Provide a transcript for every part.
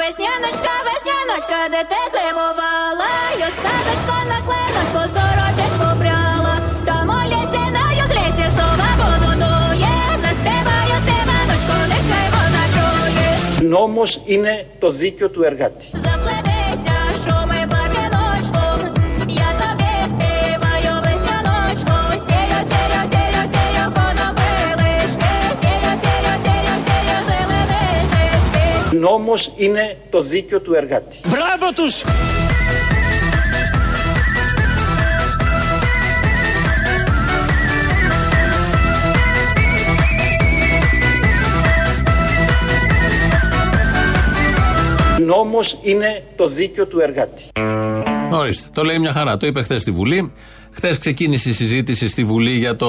весняночка, весняночка, де ти зимувала, я садочко на клиночку, сорочечку пряла, там у лісі на юзлісі сова воду дує, заспіваю співаночку, нехай вона чує. Νόμος είναι το δίκαιο του εργάτη. Νόμος είναι το δίκαιο του εργάτη. Μπράβο τους! Νόμος είναι το δίκαιο του εργάτη. Ορίστε, το λέει μια χαρά. Το είπε χθες στη Βουλή. Χθες ξεκίνησε η συζήτηση στη Βουλή για το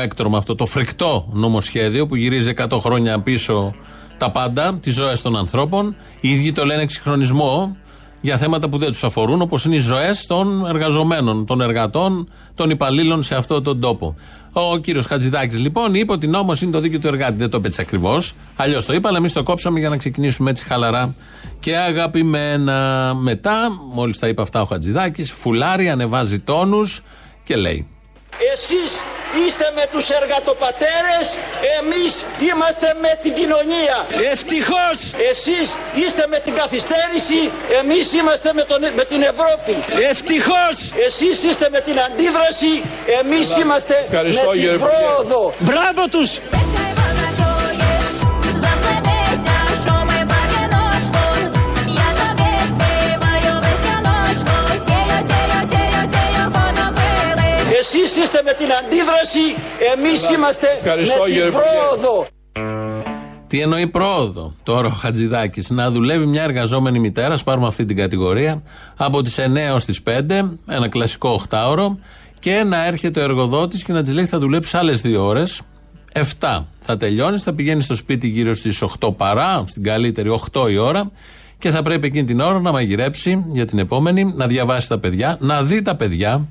έκτρωμα αυτό, το φρικτό νομοσχέδιο που γυρίζει 100 χρόνια πίσω τα πάντα, τις ζωές των ανθρώπων. Οι ίδιοι το λένε εξυγχρονισμό για θέματα που δεν τους αφορούν, όπως είναι οι ζωές των εργαζομένων, των εργατών, των υπαλλήλων σε αυτόν τον τόπο. Ο κύριος Χατζηδάκης λοιπόν είπε ότι νόμο είναι το δίκαιο του εργάτη. Δεν το είπε έτσι ακριβώς. Αλλιώς το είπα, αλλά εμείς το κόψαμε για να ξεκινήσουμε έτσι χαλαρά και αγαπημένα. Μετά, μόλις τα είπε αυτά ο Χατζηδάκης, φουλάρει, ανεβάζει τόνους και λέει. Εσείς είστε με τους εργατοπατέρες, εμείς είμαστε με την κοινωνία. Ευτυχώς! Εσείς είστε με την καθυστέρηση, εμείς είμαστε με, τον, με την Ευρώπη. Ευτυχώς! Εσείς είστε με την αντίδραση, εμείς είμαστε Ευχαριστώ, με κύριε την Υπουργέ. πρόοδο. Μπράβο τους! Εσείς είστε με την αντίδραση, εμείς είμαστε Ευχαριστώ, με κύριε την Υπουργέ. πρόοδο. Τι εννοεί πρόοδο; Τώρα ο Χατζηδάκης. Να δουλεύει μια εργαζόμενη μητέρα, ας πάρουμε αυτή την κατηγορία, από τις 9 έως τις 5, ένα κλασικό 8ωρο, και να έρχεται ο εργοδότης και να της λέει θα δουλέψεις άλλες 2 ώρες. 7 θα τελειώνεις, θα πηγαίνεις στο σπίτι γύρω στις 8 παρά, στην καλύτερη 8 η ώρα, και θα πρέπει εκείνη την ώρα να μαγειρέψει για την επόμενη, να διαβάσει τα παιδιά, να δει τα παιδιά,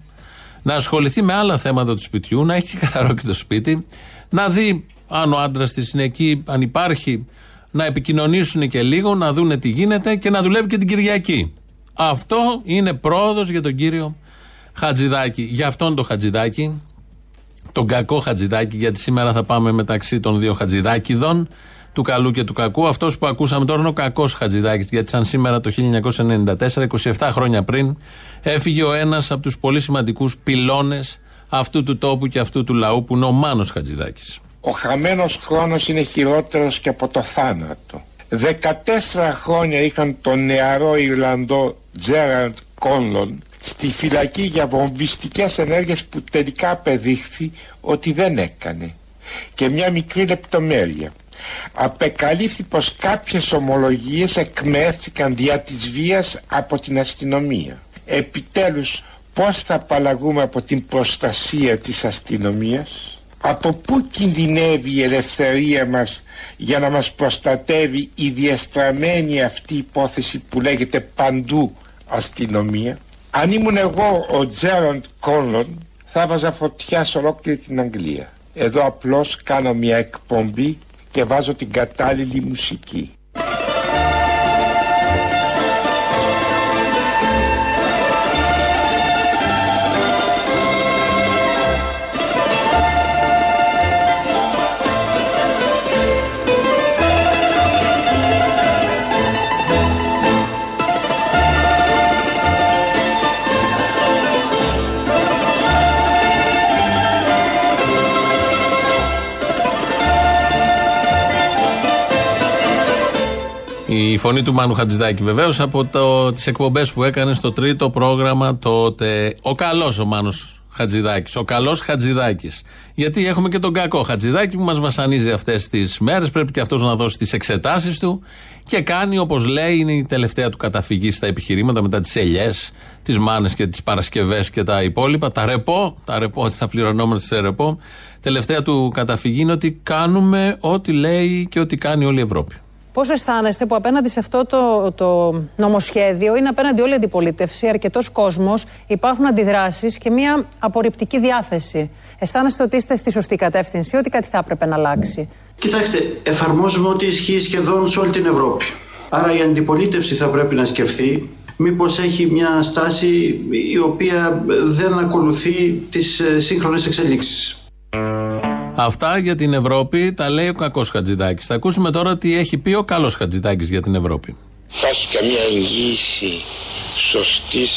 να ασχοληθεί με άλλα θέματα του σπιτιού, να έχει καθαρό και το σπίτι, να δει αν ο άντρας της είναι εκεί, αν υπάρχει, να επικοινωνήσουν και λίγο, να δούνε τι γίνεται και να δουλεύει και την Κυριακή. Αυτό είναι πρόοδος για τον κύριο Χατζηδάκη. Για αυτόν τον Χατζηδάκη, τον κακό Χατζηδάκη, γιατί σήμερα θα πάμε μεταξύ των δύο Χατζηδάκηδων, του καλού και του κακού. Αυτός που ακούσαμε τώρα είναι ο κακός Χατζηδάκης, γιατί σαν σήμερα το 1994, 27 χρόνια πριν, έφυγε ο ένας από τους πολύ σημαντικούς πυλώνες αυτού του τόπου και αυτού του λαού, που είναι ο Μάνος Χατζηδάκης. Ο χαμένος χρόνος είναι χειρότερος και από το θάνατο. 14 χρόνια είχαν τον νεαρό Ιρλανδό Τζέραντ Κόνλον στη φυλακή για βομβιστικές ενέργειες που τελικά απεδείχθη ότι δεν έκανε. Και μια μικρή λεπτομέρεια. Απεκαλύφθη πως κάποιες ομολογίες εκμέθηκαν δια της βίας από την αστυνομία. Επιτέλους πώς θα απαλλαγούμε από την προστασία της αστυνομίας; Από πού κινδυνεύει η ελευθερία μας για να μας προστατεύει η διαστραμμένη αυτή υπόθεση που λέγεται παντού αστυνομία. Αν ήμουν εγώ ο Τζέραντ Κόνλον θα βάζα φωτιά σε ολόκληρη την Αγγλία. Εδώ απλώς κάνω μια εκπομπή και βάζω την κατάλληλη μουσική. Η φωνή του Μάνου Χατζηδάκη βεβαίως από τις εκπομπές που έκανε στο τρίτο πρόγραμμα τότε. Ο καλός ο Μάνος Χατζηδάκης. Ο καλός Χατζηδάκης. Γιατί έχουμε και τον κακό Χατζηδάκη που μας βασανίζει αυτές τις μέρες. Πρέπει και αυτός να δώσει τις εξετάσεις του και κάνει όπως λέει, είναι η τελευταία του καταφυγή στα επιχειρήματα μετά τις ελιές, τις μάνες και τις Παρασκευές και τα υπόλοιπα. Τα ρεπό, τα ρεπό, ότι θα πληρωνόμαστε σε ρεπό. Τελευταία του καταφυγή είναι ότι κάνουμε ό,τι λέει και ό,τι κάνει όλη η Ευρώπη. Πώς αισθάνεστε που απέναντι σε αυτό το, το νομοσχέδιο είναι απέναντι όλη η αντιπολίτευση, αρκετός κόσμος, υπάρχουν αντιδράσεις και μια απορριπτική διάθεση. Αισθάνεστε ότι είστε στη σωστή κατεύθυνση, ότι κάτι θα έπρεπε να αλλάξει; Κοιτάξτε, εφαρμόζουμε ό,τι ισχύει σχεδόν σε όλη την Ευρώπη. Άρα η αντιπολίτευση θα πρέπει να σκεφτεί μήπως έχει μια στάση η οποία δεν ακολουθεί τις ε, σύγχρονες εξελίξεις. Αυτά για την Ευρώπη τα λέει ο κακός Χατζηδάκης. Θα ακούσουμε τώρα τι έχει πει ο καλός Χατζηδάκης για την Ευρώπη. Υπάρχει καμία εγγύηση σωστής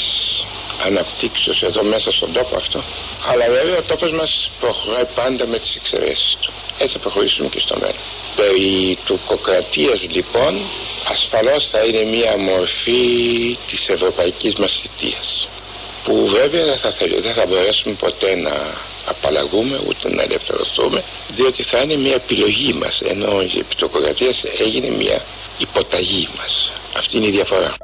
αναπτύξεως εδώ μέσα στον τόπο αυτό. Αλλά βέβαια ο τόπος μας προχωράει πάντα με τις εξαιρέσεις του. Έτσι θα προχωρήσουμε και στο μέλλον. Περί του κοκρατίας λοιπόν ασφαλώς θα είναι μια μορφή της ευρωπαϊκής μας θητείας που βέβαια δεν θα, δεν θα μπορέσουμε ποτέ να απαλλαγούμε ούτε να ελευθερωθούμε διότι θα είναι μια επιλογή μας ενώ η επιτοκοκρατίας έγινε μια υποταγή μας. Αυτή είναι η διαφορά.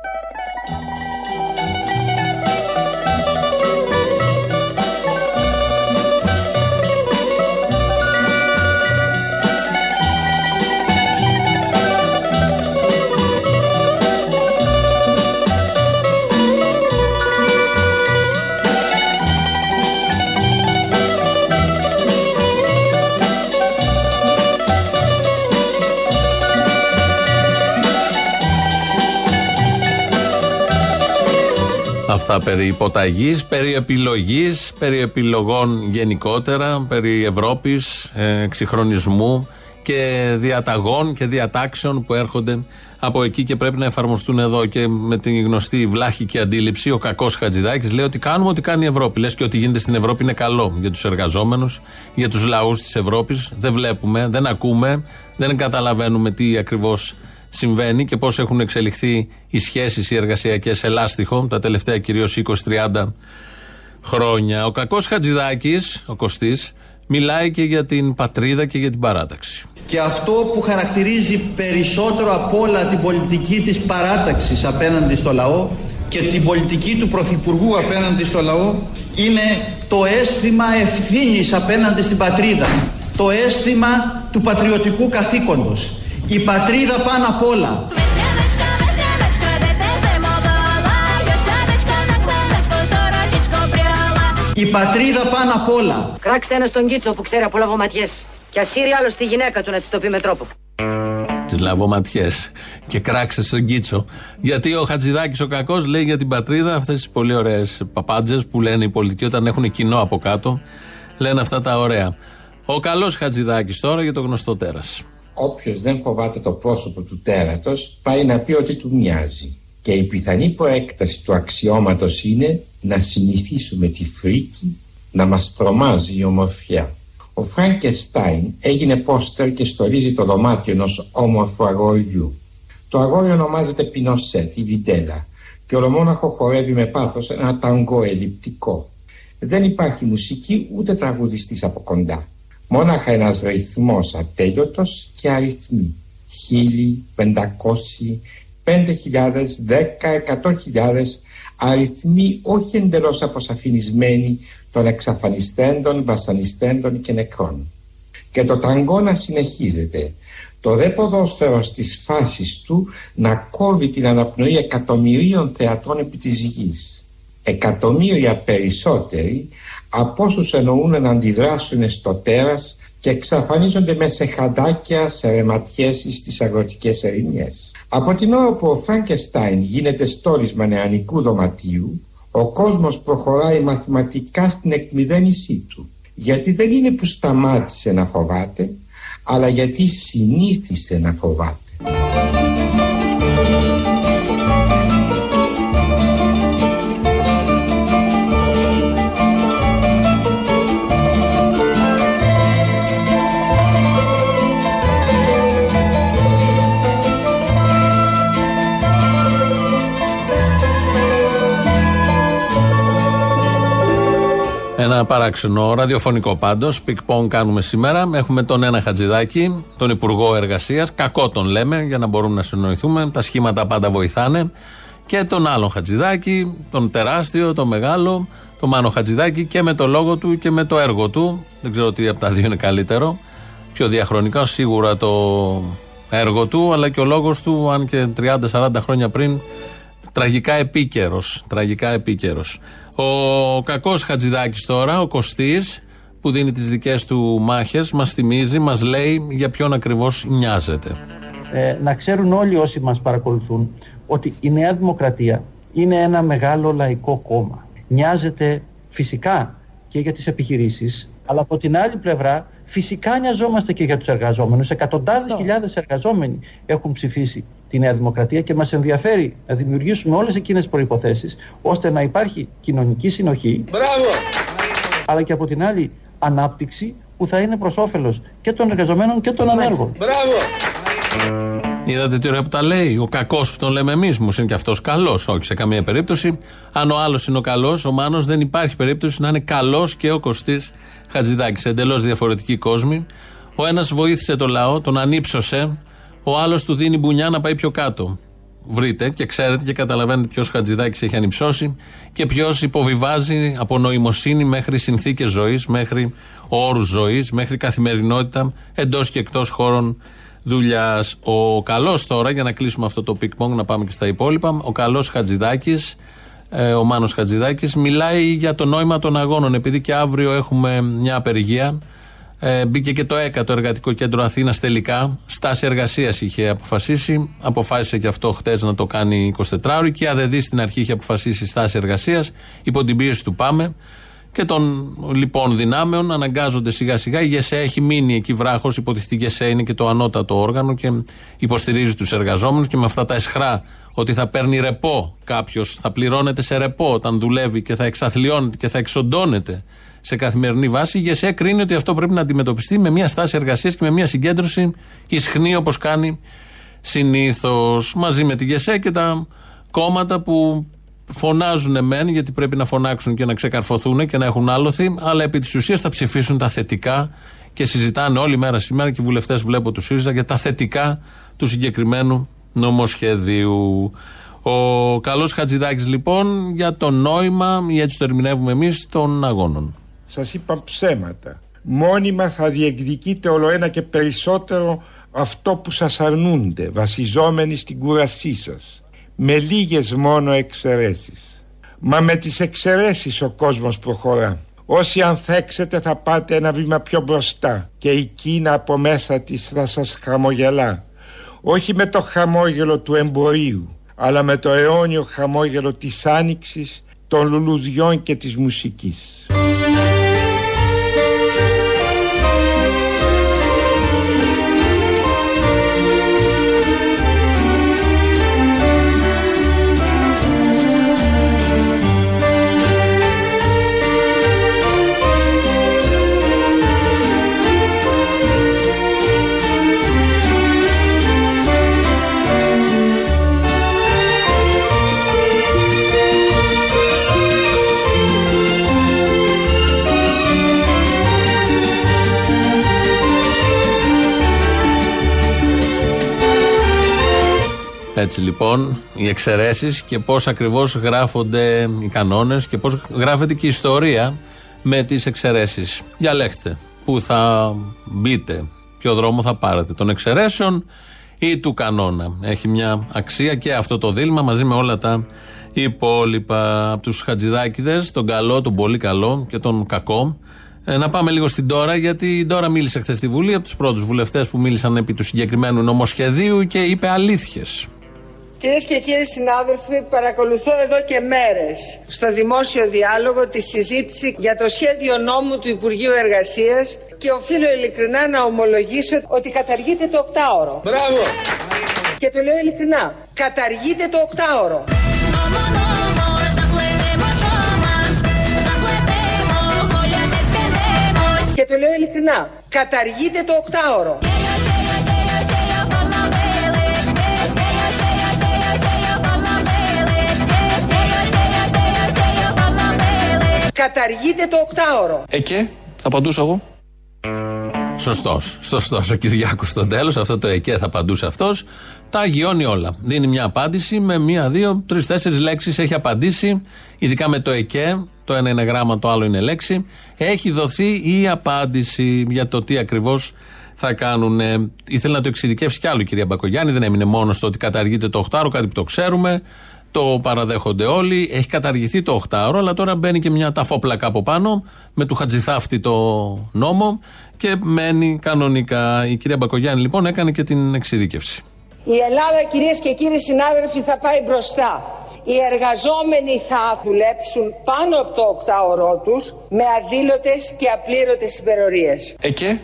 Αυτά περί υποταγής, περί επιλογής, περί επιλογών γενικότερα, περί Ευρώπης, ε, εξυγχρονισμού και διαταγών και διατάξεων που έρχονται από εκεί και πρέπει να εφαρμοστούν εδώ. Και με την γνωστή βλάχικη αντίληψη, ο κακός Χατζηδάκης λέει ότι κάνουμε ό,τι κάνει η Ευρώπη. Λες και ό,τι γίνεται στην Ευρώπη είναι καλό για τους εργαζόμενους, για τους λαούς της Ευρώπης. Δεν βλέπουμε, δεν ακούμε, δεν καταλαβαίνουμε τι ακριβώς συμβαίνει και πώς έχουν εξελιχθεί οι σχέσεις οι εργασιακές σε λάστιχο τα τελευταία κυρίως 20-30 χρόνια. Ο κακός Χατζηδάκης, ο Κωστής, μιλάει και για την πατρίδα και για την παράταξη. Και αυτό που χαρακτηρίζει περισσότερο από όλα την πολιτική της παράταξης απέναντι στο λαό και την πολιτική του Πρωθυπουργού απέναντι στο λαό είναι το αίσθημα ευθύνης απέναντι στην πατρίδα. Το αίσθημα του πατριωτικού καθήκοντος. Η πατρίδα πάνω απ' όλα. Η πατρίδα πάνω απ' όλα. Κράξτε ένα στον Κίτσο που ξέρει από λαβοματιέ. Και ασύρει άλλος στη γυναίκα του να της το πει με τρόπο. Τις λαβοματιέ. Και κράξτε στον Κίτσο. Γιατί ο Χατζηδάκης ο κακός λέει για την πατρίδα αυτές τις πολύ ωραίες παπάντζες που λένε οι πολιτικοί όταν έχουν κοινό από κάτω. Λένε αυτά τα ωραία. Ο καλός Χατζηδάκης τώρα για το γνωστό τέρας όποιος δεν φοβάται το πρόσωπο του τέρατος πάει να πει ότι του μοιάζει. Και η πιθανή προέκταση του αξιώματος είναι να συνηθίσουμε τη φρίκη να μας τρομάζει η ομορφιά. Ο Φράγκεστάιν έγινε πόστερ και στορίζει το δωμάτιο ενός όμορφου αγοριού. Το αγόρι ονομάζεται Πινοσέτ ή Βιντέλα και ο Ρωμόναχο χορεύει με πάθος ένα ταγκό ελλειπτικό. Δεν υπάρχει μουσική ούτε τραγουδιστής από κοντά. Μόναχα ένας ρυθμός ατέλειωτος και αριθμοί. Χίλιοι, πεντακόσιοι, πέντε χιλιάδες, δέκα, εκατό χιλιάδες αριθμοί όχι εντελώς αποσαφινισμένοι των εξαφανιστέντων, βασανιστέντων και νεκρών. Και το ταγκό να συνεχίζεται. Το δε ποδόσφαιρο στις φάσεις του να κόβει την αναπνοή εκατομμυρίων θεατών επί της γης. Εκατομμύρια περισσότεροι από όσους εννοούν να αντιδράσουν στο τέρας και εξαφανίζονται μέσα σε χαντάκια, σε ρεματιές ή στις αγροτικές ερημιές. Από την ώρα που ο Φραγκεστάιν γίνεται στόρισμα νεανικού δωματίου, ο κόσμος προχωράει μαθηματικά στην εκμυδένισή του. Γιατί δεν είναι που σταμάτησε να φοβάται, αλλά γιατί συνήθισε να φοβάται. Παράξενο ραδιοφωνικό πάντως. Πικ-πονγκ κάνουμε σήμερα. Έχουμε τον ένα Χατζηδάκη, τον Υπουργό Εργασίας. Κακό τον λέμε για να μπορούμε να συνοηθούμε. Τα σχήματα πάντα βοηθάνε. Και τον άλλον Χατζηδάκη, τον τεράστιο, τον μεγάλο, τον Μάνο Χατζηδάκη και με το λόγο του και με το έργο του. Δεν ξέρω τι από τα δύο είναι καλύτερο. Πιο διαχρονικά σίγουρα το έργο του, αλλά και ο λόγος του, αν και 30-40 χρόνια πριν, τραγικά επίκαιρος. Τραγικά επίκαιρος. Ο κακός Χατζηδάκης τώρα, ο Κωστής, που δίνει τις δικές του μάχες, μας θυμίζει, μας λέει για ποιον ακριβώς νοιάζεται. ε, να ξέρουν όλοι όσοι μας παρακολουθούν ότι η Νέα Δημοκρατία είναι ένα μεγάλο λαϊκό κόμμα. Νοιάζεται φυσικά και για τις επιχειρήσεις, αλλά από την άλλη πλευρά φυσικά νοιαζόμαστε και για τους εργαζόμενους. Εκατοντάδες χιλιάδες εργαζόμενοι έχουν ψηφίσει τη Νέα Δημοκρατία και μας ενδιαφέρει να δημιουργήσουμε όλες εκείνες τις προϋποθέσεις ώστε να υπάρχει κοινωνική συνοχή Μπράβο! αλλά και από την άλλη ανάπτυξη που θα είναι προς όφελος και των εργαζομένων και των ανέργων. Μπράβο! Είδατε τι ωραία που τα λέει; Ο κακός που τον λέμε εμείς, μου είναι και αυτός καλός. Όχι σε καμία περίπτωση. Αν ο άλλος είναι ο καλός, ο Μάνος δεν υπάρχει περίπτωση να είναι καλός και ο Κωστής Χατζηδάκης. Εντελώς διαφορετικοί κόσμοι. Ο ένας βοήθησε το λαό, τον ανύψωσε. Ο άλλος του δίνει μπουνιά να πάει πιο κάτω. Βρείτε και ξέρετε και καταλαβαίνετε ποιος Χατζηδάκης έχει ανυψώσει και ποιος υποβιβάζει από νοημοσύνη μέχρι συνθήκες ζωής, μέχρι όρους ζωής, μέχρι καθημερινότητα εντός και εκτός χώρων δουλειάς. Ο καλός τώρα, για να κλείσουμε αυτό το πικ να πάμε και στα υπόλοιπα, ο καλός Χατζηδάκης, ε, ο Μάνος Χατζηδάκης, μιλάει για το νόημα των αγώνων. Επειδή και αύριο έχουμε μια απεργία, ε, μπήκε και το ΕΚΑ, το Εργατικό Κέντρο Αθήνας τελικά. Στάση εργασίας είχε αποφασίσει. Αποφάσισε και αυτό χτες να το κάνει 24 ώρη. Και η ΑΔΔ στην αρχή είχε αποφασίσει στάση εργασίας. Υπό την πίεση του Πάμε και των λοιπόν δυνάμεων αναγκάζονται σιγά σιγά. Η ΓΕΣΕ έχει μείνει εκεί βράχος. Υποτιθεί η ΓΕΣΕ είναι και το ανώτατο όργανο και υποστηρίζει τους εργαζόμενους και με αυτά τα εσχρά ότι θα παίρνει ρεπό κάποιος, θα πληρώνεται σε ρεπό όταν δουλεύει και θα εξαθλιώνεται και θα εξοντώνεται σε καθημερινή βάση. Η ΓΕΣΕ κρίνει ότι αυτό πρέπει να αντιμετωπιστεί με μια στάση εργασίας και με μια συγκέντρωση ισχνή όπως κάνει συνήθως μαζί με τη ΓΕΣΕ και τα κόμματα που φωνάζουν μεν, γιατί πρέπει να φωνάξουν και να ξεκαρφωθούν και να έχουν άλοθη, αλλά επί της ουσίας θα ψηφίσουν τα θετικά και συζητάνε όλη μέρα σήμερα και οι βουλευτές βλέπω του ΣΥΡΙΖΑ για τα θετικά του συγκεκριμένου νομοσχεδίου. Ο καλός Χατζηδάκης λοιπόν για το νόημα, ή έτσι το ερμηνεύουμε εμείς, των αγώνων. Σας είπα ψέματα. Μόνιμα θα διεκδικείτε όλο ένα και περισσότερο αυτό που σας αρνούνται βασιζόμενοι στην κουρασή σας με λίγες μόνο εξαιρέσεις. Μα με τις εξαιρέσεις ο κόσμος προχωρά. Όσοι ανθέξετε θα πάτε ένα βήμα πιο μπροστά και η Κίνα από μέσα της θα σας χαμογελά. Όχι με το χαμόγελο του εμπορίου, αλλά με το αιώνιο χαμόγελο της άνοιξης, των λουλουδιών και της μουσικής. Έτσι λοιπόν, οι εξαιρέσεις και πώς ακριβώς γράφονται οι κανόνες και πώς γράφεται και η ιστορία με τις εξαιρέσεις. Διαλέξτε πού θα μπείτε, ποιο δρόμο θα πάρετε, των εξαιρέσεων ή του κανόνα. Έχει μια αξία και αυτό το δίλημα μαζί με όλα τα υπόλοιπα από τους Χατζηδάκηδες, τον καλό, τον πολύ καλό και τον κακό. Ε, να πάμε λίγο στην τώρα, γιατί η Τώρα μίλησε χθες στη Βουλή από τους πρώτους βουλευτές που μίλησαν επί του συγκεκριμένου νομοσχεδίου και είπε αλήθειες. Κυρίες και κύριοι συνάδελφοι, παρακολουθώ εδώ και μέρες στο δημόσιο διάλογο τη συζήτηση για το σχέδιο νόμου του Υπουργείου Εργασίας και οφείλω ειλικρινά να ομολογήσω ότι καταργείται το οκτάωρο. Μπράβο! Και το λέω ειλικρινά, καταργείται το οκτάωρο. Και το λέω ειλικρινά, καταργείται το οκτάωρο. Καταργείται το οκτάωρο. Ε και, θα απαντούσα εγώ. Σωστός. Σωστός ο Κυριάκος στο τέλος. Αυτό το ΕΚΕ θα απαντούσε αυτός. Τα αγιώνει όλα. Δίνει μια απάντηση με μία, δύο, τρεις, τέσσερις λέξεις. Έχει απαντήσει. Ειδικά με το ΕΚΕ. Το ένα είναι γράμμα, το άλλο είναι λέξη. Έχει δοθεί η απάντηση για το τι ακριβώς θα κάνουν. Ήθελε να το εξειδικεύσει κι άλλο η κυρία Μπακογιάννη. Δεν έμεινε μόνος στο ότι καταργείται το 8 κάτι που το ξέρουμε. Το παραδέχονται όλοι. Έχει καταργηθεί το 8 αλλά τώρα μπαίνει και μια ταφόπλακα από πάνω με του Χατζηθάφτη το νόμο και μένει κανονικά. Η κυρία Μπακογιάννη λοιπόν έκανε και την εξειδίκευση. Η Ελλάδα κυρίες και κύριοι συνάδελφοι θα πάει μπροστά. Οι εργαζόμενοι θα δουλέψουν πάνω από το οκτάωρό τους με αδήλωτες και απλήρωτες υπερορίες. Ε και;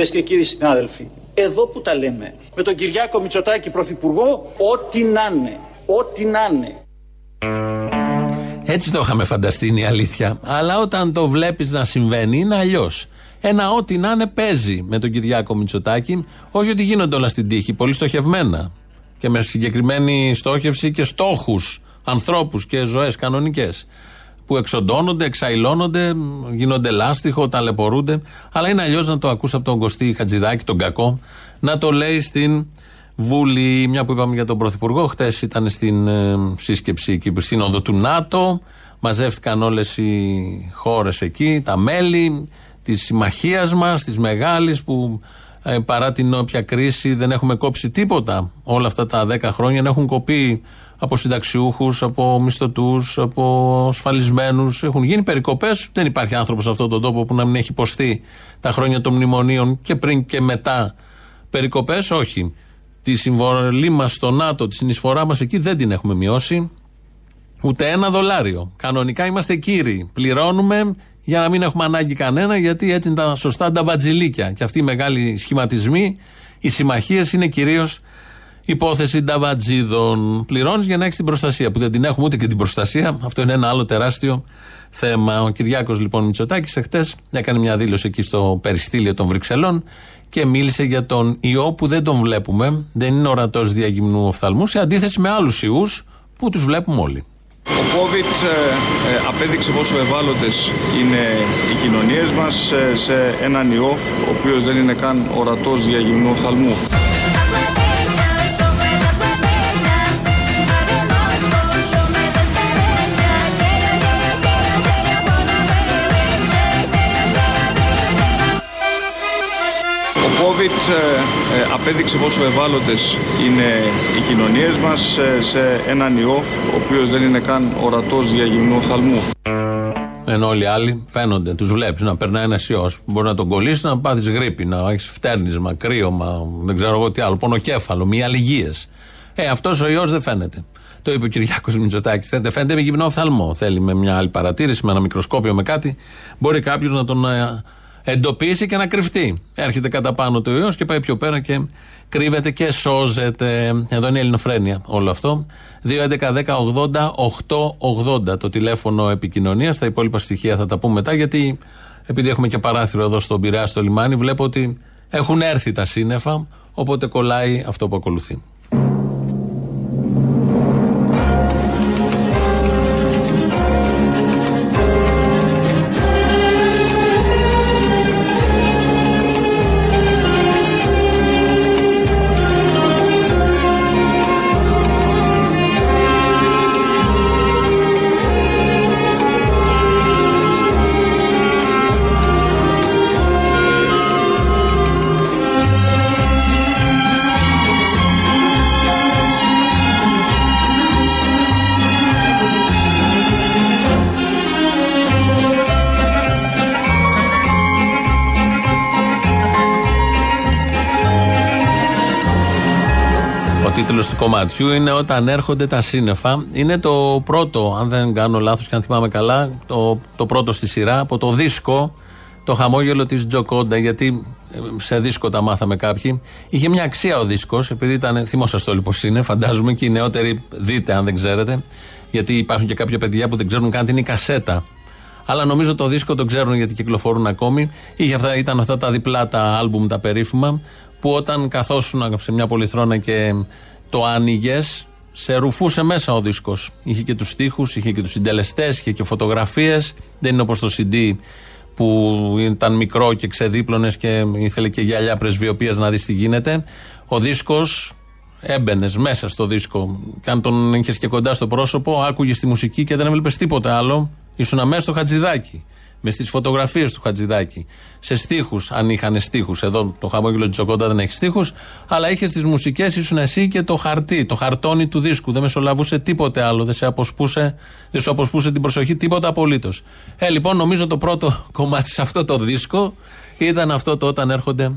Κυρίες και κύριοι συνάδελφοι, εδώ που τα λέμε, με τον Κυριάκο Μητσοτάκη Πρωθυπουργό, ό,τι να είναι, ό,τι να είναι. Έτσι το είχαμε φανταστεί είναι η αλήθεια. Αλλά όταν το βλέπεις να συμβαίνει είναι αλλιώς. Ένα ό,τι να είναι παίζει με τον Κυριάκο Μητσοτάκη. Όχι ότι γίνονται όλα στην τύχη, πολύ στοχευμένα. Και με συγκεκριμένη στόχευση και στόχους, ανθρώπους και ζωές κανονικές. Που εξοντώνονται, εξαϊλώνονται, γίνονται λάστιχο, ταλαιπωρούνται. Αλλά είναι αλλιώς να το ακούσει από τον Κωστή Χατζηδάκη, τον κακό, να το λέει στην Βούλη. Μια που είπαμε για τον Πρωθυπουργό, χθες ήταν στην ε, σύσκεψη εκεί, σύνοδο του ΝΑΤΟ. Μαζεύτηκαν όλες οι χώρες εκεί, τα μέλη της συμμαχίας μας, της μεγάλης, που ε, παρά την όποια κρίση δεν έχουμε κόψει τίποτα όλα αυτά τα 10 χρόνια. Έχουν κοπεί από συνταξιούχους, από μισθωτούς, από ασφαλισμένους. Έχουν γίνει περικοπές. Δεν υπάρχει άνθρωπος σε αυτόν τον τόπο που να μην έχει υποστεί τα χρόνια των μνημονίων και πριν και μετά περικοπές. Όχι. Τη συμβολή μας στο ΝΑΤΟ, τη συνεισφορά μας εκεί δεν την έχουμε μειώσει. Ούτε ένα δολάριο. Κανονικά είμαστε κύριοι. Πληρώνουμε για να μην έχουμε ανάγκη κανένα, γιατί έτσι είναι τα σωστά τα βατζιλίκια. Και αυτοί οι μεγάλοι σχηματισμοί, οι συμμαχίες είναι κυρίως υπόθεση νταβατζίδων. Πληρώνεις για να έχεις την προστασία, που δεν την έχουμε ούτε και την προστασία. Αυτό είναι ένα άλλο τεράστιο θέμα. Ο Κυριάκος λοιπόν Μητσοτάκης εχθές έκανε μια δήλωση εκεί στο περιστήλιο των Βρυξελών και μίλησε για τον ιό που δεν τον βλέπουμε. Δεν είναι ορατός διαγυμνού οφθαλμού, σε αντίθεση με άλλους ιούς που τους βλέπουμε όλοι. Το COVID ε, ε, απέδειξε πόσο ευάλωτες είναι οι κοινωνίες μας ε, σε έναν ιό ο οποίος δεν είναι καν ορατός διαγυμνού οφθαλμού. COVID ε, ε, απέδειξε πόσο ευάλωτες είναι οι κοινωνίες μας ε, σε έναν ιό ο οποίος δεν είναι καν ορατός διαγυμνού οφθαλμού. Ενώ όλοι οι άλλοι φαίνονται, τους βλέπεις να περνάει ένας ιός. Μπορεί να τον κολλήσεις, να πάθεις γρήπη, να έχεις φτέρνισμα, κρύωμα, δεν ξέρω εγώ τι άλλο, πονοκέφαλο, μη αλληγίες. Ε, αυτός ο ιός δεν φαίνεται. Το είπε ο Κυριάκος Μητσοτάκης. Δεν φαίνεται με γυμνό οφθαλμό. Θέλει με μια άλλη παρατήρηση, με ένα μικροσκόπιο, με κάτι. Μπορεί κάποιος να τον ε, εντοπίσει και να κρυφτεί. Έρχεται κατά πάνω το ιός και πάει πιο πέρα και κρύβεται και σώζεται. Εδώ είναι η Ελληνοφρένεια όλο αυτό. 2.11.10.80.880 το τηλέφωνο επικοινωνίας. Τα υπόλοιπα στοιχεία θα τα πούμε μετά γιατί επειδή έχουμε και παράθυρο εδώ στον Πειραιά στο λιμάνι, βλέπω ότι έχουν έρθει τα σύννεφα. Οπότε κολλάει αυτό που ακολουθεί. Κομματιού είναι Όταν έρχονται τα σύννεφα. Είναι το πρώτο, αν δεν κάνω λάθος και αν θυμάμαι καλά, το, το πρώτο στη σειρά από το δίσκο Το χαμόγελο της Τζοκόντα. Γιατί ε, σε δίσκο τα μάθαμε κάποιοι. Είχε μια αξία ο δίσκος, επειδή ήταν. Θυμόσαστε όλοι πώς είναι, φαντάζομαι και οι νεότεροι δείτε αν δεν ξέρετε. Γιατί υπάρχουν και κάποια παιδιά που δεν ξέρουν καν τι είναι η κασέτα. Αλλά νομίζω το δίσκο το ξέρουν γιατί κυκλοφορούν ακόμη. Είχε αυτά, ήταν αυτά τα διπλά τα άλμπουμ τα περίφημα που όταν καθόσουν σε μια πολυθρόνα και το άνοιγες, σε ρουφούσε μέσα ο δίσκος. Είχε και τους στίχους, είχε και τους συντελεστές, είχε και φωτογραφίες. Δεν είναι όπως το CD που ήταν μικρό και ξεδίπλωνες και ήθελε και γυαλιά πρεσβειοποία να δεις τι γίνεται. Ο δίσκος έμπαινες μέσα στο δίσκο. Και αν τον είχες και κοντά στο πρόσωπο, άκουγες τη μουσική και δεν έβλεπες τίποτα άλλο. Ήσουν μέσα στο χατζηδάκι. Με στις φωτογραφίες του Χατζηδάκη, σε στίχους, αν είχαν στίχους. Εδώ το χαμόγελο της Τσοκόντα δεν έχει στίχους, αλλά είχε στις μουσικές, ήσουν εσύ και το χαρτί, το χαρτόνι του δίσκου. Δεν μεσολαβούσε τίποτε άλλο, δεν, σε αποσπούσε, δεν σου αποσπούσε την προσοχή, τίποτα απολύτως. Ε, λοιπόν, νομίζω το πρώτο κομμάτι σε αυτό το δίσκο ήταν αυτό το όταν έρχονται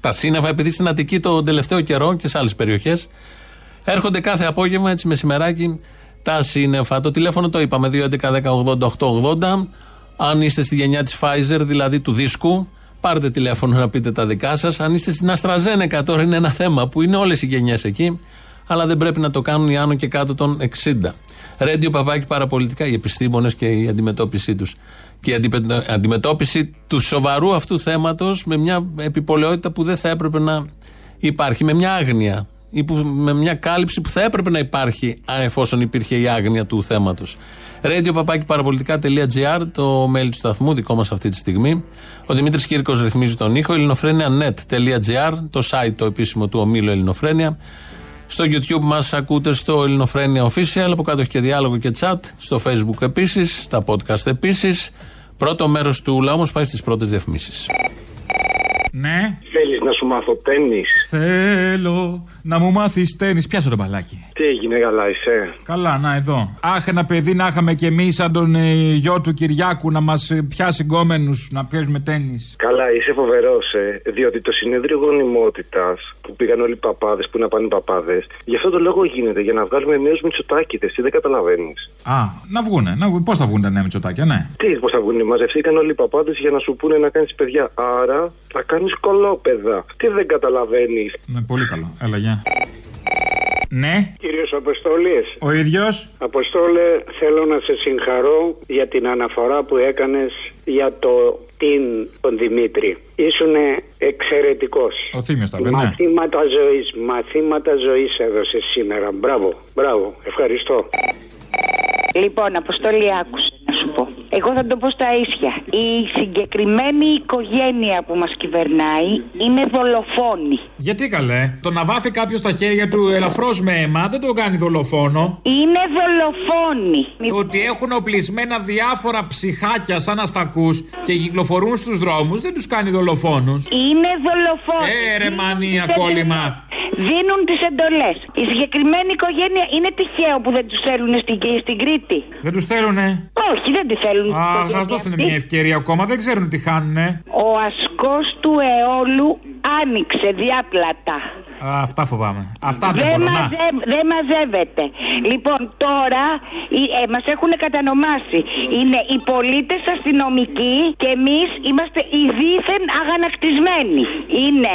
τα σύννεφα, επειδή στην Αττική το τελευταίο καιρό και σε άλλες περιοχές έρχονται κάθε απόγευμα έτσι μεσημεράκι τα σύννεφα. Το τηλέφωνο το είπαμε, 2.11.10.80.880. Αν είστε στη γενιά της Pfizer, δηλαδή του δίσκου, πάρτε τηλέφωνο να πείτε τα δικά σας. Αν είστε στην AstraZeneca, τώρα είναι ένα θέμα που είναι όλες οι γενιές εκεί, αλλά δεν πρέπει να το κάνουν οι άνω και κάτω των 60. Ρέντιο παπάκι παραπολιτικά, οι επιστήμονες και η αντιμετώπιση τους. Και η αντιμετώπιση του σοβαρού αυτού θέματος με μια επιπολαιότητα που δεν θα έπρεπε να υπάρχει, με μια άγνοια ή που, με μια κάλυψη που θα έπρεπε να υπάρχει εφόσον υπήρχε η άγνοια του θέματος. Radio το mail του σταθμού, δικό μας αυτή τη στιγμή. Ο Δημήτρης Κύρκος ρυθμίζει τον ήχο. ελληνοφρένια.net.gr, το site το επίσημο του ομίλου Ελληνοφρένια. Στο YouTube μας ακούτε στο Ελληνοφρένια Official. Από κάτω έχει και διάλογο και chat. Στο Facebook επίσης. Στα podcast επίσης. Πρώτο μέρος του λαού μας πάει στις πρώτες διαφημίσεις. Ναι. Θέλεις να σου μάθω τέννη. Θέλω να μου μάθεις τέννη. Πιάσε το μπαλάκι. Τι έγινε, καλά είσαι; Καλά, να εδώ. Άχ, ένα παιδί να είχαμε κι εμείς σαν τον ε, γιο του Κυριάκου να μας ε, πιάσει γκόμενους να πιέζουμε τέννη. Καλά, είσαι φοβερός, ε, διότι το συνέδριο γονιμότητας που πήγαν όλοι οι παπάδες, που να πάνε οι παπάδες, γι' αυτό το λόγο γίνεται, για να βγάλουμε νέους μυτσοτάκητες. Τι δεν καταλαβαίνεις. Α, να βγούνε. Να, πώς θα βγουν τα νέα μυτσοτάκια, ναι. Τι, πώς θα βγουν, μαζευτήκαν όλοι οι παπάδες για να σου πούνε να κάνεις παιδιά. Άρα θα κάνει κολόπεδα. Τι δεν καταλαβαίνεις. Ναι, πολύ καλό. Έλα, γεια. Ναι. Κύριος Αποστόλης. Ο ίδιος. Αποστόλε, θέλω να σε συγχαρώ για την αναφορά που έκανες για το την τον Δημήτρη. Ήσουνε εξαιρετικός. Ο Θήμιος τα λέει, ναι. Μαθήματα ζωής, μαθήματα ζωής έδωσες σήμερα. Μπράβο, μπράβο, ευχαριστώ. Λοιπόν, Αποστόλη, άκουσε να σου πω. Εγώ θα το πω στα ίσια. Η συγκεκριμένη οικογένεια που μας κυβερνάει είναι δολοφόνη. Γιατί καλέ. Το να βάφει κάποιος τα χέρια του ελαφρώς με αίμα δεν το κάνει δολοφόνο. Είναι δολοφόνοι. Το ότι έχουν οπλισμένα διάφορα ψυχάκια σαν αστακούς και κυκλοφορούν στους δρόμους δεν τους κάνει δολοφόνους. Είναι δολοφόνοι. Ε, ρε μανία κόλλημα. Δίνουν τις εντολές. Η συγκεκριμένη οικογένεια είναι τυχαίο που δεν τους θέλουν στην, στην Κρήτη. Δεν τους θέλουνε. Όχι, δεν τη θέλουν. Α, α δώσουν μια ευκαιρία ακόμα, δεν ξέρουν τι χάνουνε. Ο ασκός του αιώλου άνοιξε διάπλατα. Α, αυτά φοβάμαι. Αυτά δεν, δεν, μαζε, δεν μαζεύεται. Λοιπόν, τώρα ε, μας έχουν κατανομάσει. Είναι οι πολίτες αστυνομικοί και εμείς είμαστε οι δίθεν αγανακτισμένοι. Είναι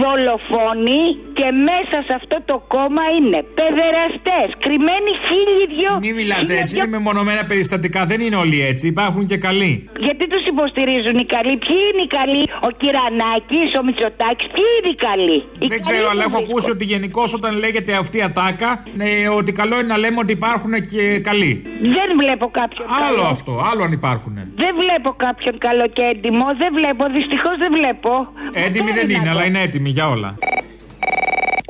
δολοφόνοι και μέσα σε αυτό το κόμμα είναι παιδεραστές, κρυμμένοι χίλιοι δυο. Μην μιλάτε έτσι, είναι μεμονωμένα περιστατικά. Δεν είναι όλοι έτσι. Υπάρχουν και καλοί. Γιατί τους υποστηρίζουν οι καλοί, ποιοι είναι οι καλοί, ο Κυρανάκης, ο Μητσοτάκης, ποιοι είναι οι καλοί; Δεν ξέρω, αλλά έχω ακούσει ότι γενικώς όταν λέγεται αυτή η ατάκα, ε, ότι καλό είναι να λέμε ότι υπάρχουν και καλοί. Δεν βλέπω κάποιον. Άλλο καλό. αυτό, άλλο αν υπάρχουν. Δεν βλέπω κάποιον καλό και έντιμο, δεν βλέπω, δυστυχώς δεν βλέπω. Έντιμοι δεν είναι, αλλά είναι έτοιμοι για όλα.